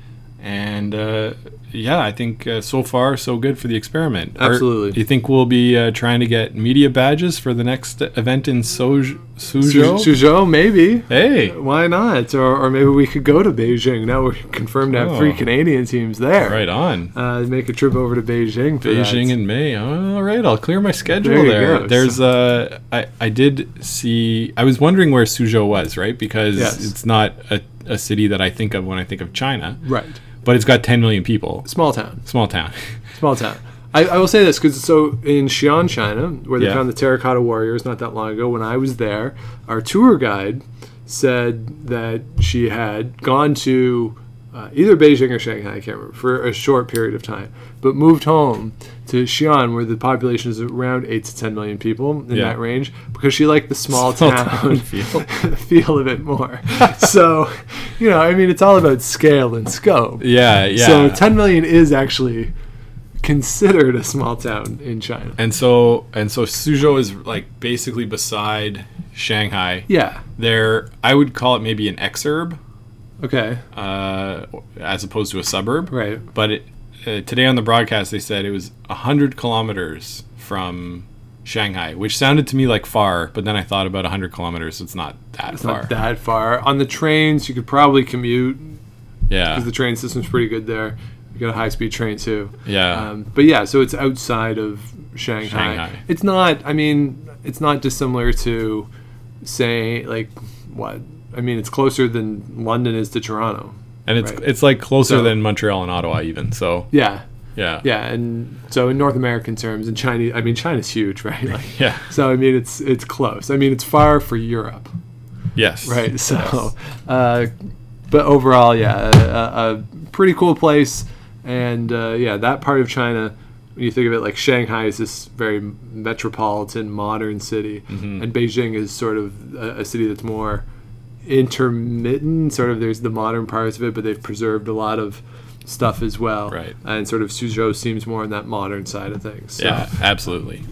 and uh, yeah, I think uh, so far so good for the experiment. Are- Absolutely. do you think we'll be uh, trying to get media badges for the next event in Soj- Suzhou? Su- Suzhou, maybe. Hey, Why not? Or, or maybe we could go to Beijing. Now we're confirmed to have three Oh. Canadian teams there. right on. Uh, make a trip over to Beijing. For Beijing that. in May. All right, I'll clear my schedule There there. There's uh, I I did see. I was wondering where Suzhou was, right? Because Yes. it's not a, a city that I think of when I think of China, right. But it's got 10 million people. Small town. Small town. Small town. I, I will say this because so in Xi'an, China, where they Yeah. found the terracotta warriors not that long ago, when I was there, our tour guide said that she had gone to uh, either Beijing or Shanghai, I can't remember, for a short period of time, but moved home to Xi'an, where the population is around eight to ten million people in Yeah. that range, because she liked the small, Small town, town (laughs) feel. feel of it more. (laughs) so, you know, I mean, it's all about scale and scope. Yeah, yeah. So 10 million is actually considered a small town in China. and so and so Suzhou is like basically beside Shanghai. Yeah. They're I would call it maybe an exurb Okay. uh, as opposed to a suburb. Right. But it, uh, today on the broadcast, they said it was 100 kilometers from Shanghai, which sounded to me like far, but then I thought about 100 kilometers. It's not that It's far. not that far. On the trains, you could probably commute yeah. because the train system's pretty good there. You got a high speed train too. Yeah. Um, but yeah, so it's outside of Shanghai. Shanghai. It's not. I mean, it's not dissimilar to, say, like what? I mean, it's closer than London is to Toronto. and it's right. it's like closer So- than Montreal and Ottawa even. So Yeah. yeah. Yeah, and so in North American terms, and China, I mean, China's huge, (laughs) right? Like, Yeah. So I mean, it's it's close. I mean, it's far for Europe, Yes. right? So, uh, but overall, yeah, a, a pretty cool place, and uh, yeah, that part of China. When you think of it, like Shanghai is this very metropolitan, modern city, Mm-hmm. and Beijing is sort of a, a city that's more intermittent. Sort of, there's the modern parts of it, but they've preserved a lot of stuff as well. Right. And sort of Suzhou seems more on that modern side of things. So, Yeah. Absolutely.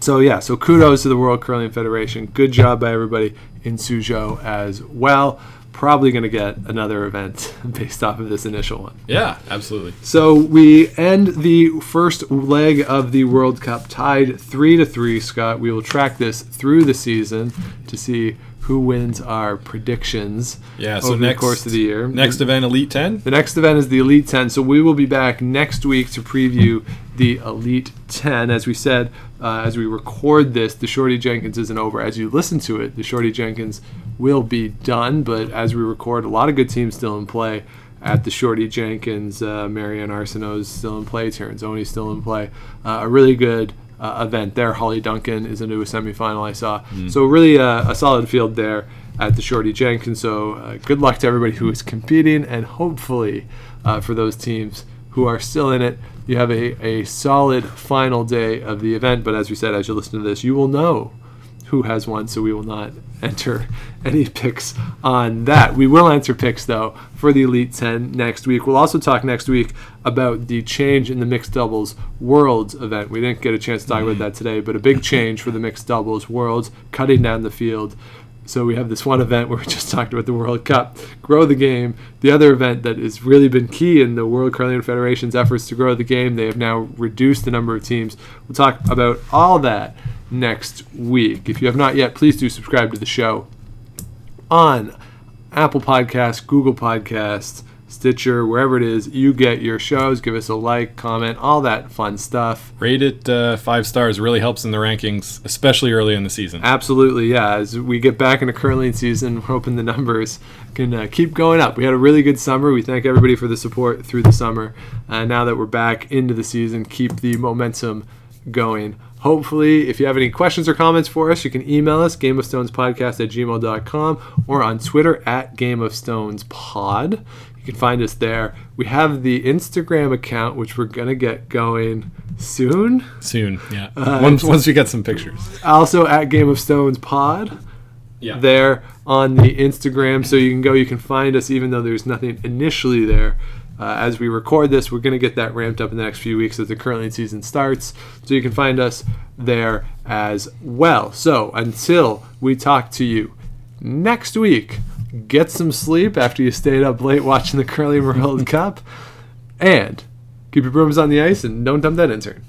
so yeah, so kudos to the World Curling Federation. Good job by everybody in Suzhou as well. Probably going to get another event (laughs) based off of this initial one. Yeah. Absolutely. So we end the first leg of the World Cup tied three to three. Scott, we will track this through the season to see who wins our predictions. Yeah. over So the next course of the year. Next event, Elite Ten. The next event is the Elite 10. So we will be back next week to preview the Elite 10. As we said, uh, as we record this, the Shorty Jenkins isn't over. As you listen to it, the Shorty Jenkins will be done. But as we record, a lot of good teams still in play at the Shorty Jenkins. Uh, Mary-Anne Arsenault is still in play. Terrence Oney's still in play. Uh, a really good uh, event there. Hollie Duncan is into a semifinal, I saw. So really uh, a solid field there at the Shorty Jenkins. So uh, good luck to everybody who is competing, and hopefully uh, for those teams who are still in it, you have a, a solid final day of the event. But as we said, as you listen to this, you will know who has won, so we will not enter any picks on that. We will answer picks though for the Elite 10 next week. We'll also talk next week about the change in the mixed doubles worlds event. We didn't get a chance to talk about that today, but a big change for the mixed doubles worlds, cutting down the field. So we have this one event where we just (laughs) talked about the World Cup, grow the game. The other event that has really been key in the World Curling Federation's efforts to grow the game, they have now reduced the number of teams. We'll talk about all that next week. If you have not yet, please do subscribe to the show on Apple Podcasts, Google Podcasts, Stitcher, wherever it is you get your shows. Give us a like, comment, all that fun stuff. Rate it uh, five stars. Really helps in the rankings, especially early in the season. Absolutely, yeah. As we get back into curling season, we're hoping the numbers can uh, keep going up. We had a really good summer. We thank everybody for the support through the summer. Uh, now that we're back into the season, keep the momentum going. Hopefully, if you have any questions or comments for us, you can email us, gameofstonespodcast at gmail.com, or on Twitter at gameofstonespod. You can find us there. We have the Instagram account, which we're going to get going soon. Soon, yeah. Uh, once once we get some pictures. Also at Game of Stones Pod. Yeah. there on the Instagram. So you can go, you can find us, even though there's nothing initially there. Uh, as we record this, we're going to get that ramped up in the next few weeks as the curling season starts. So you can find us there as well. So until we talk to you next week, get some sleep after you stayed up late watching the Curling World (laughs) Cup, and keep your brooms on the ice and don't dump that intern.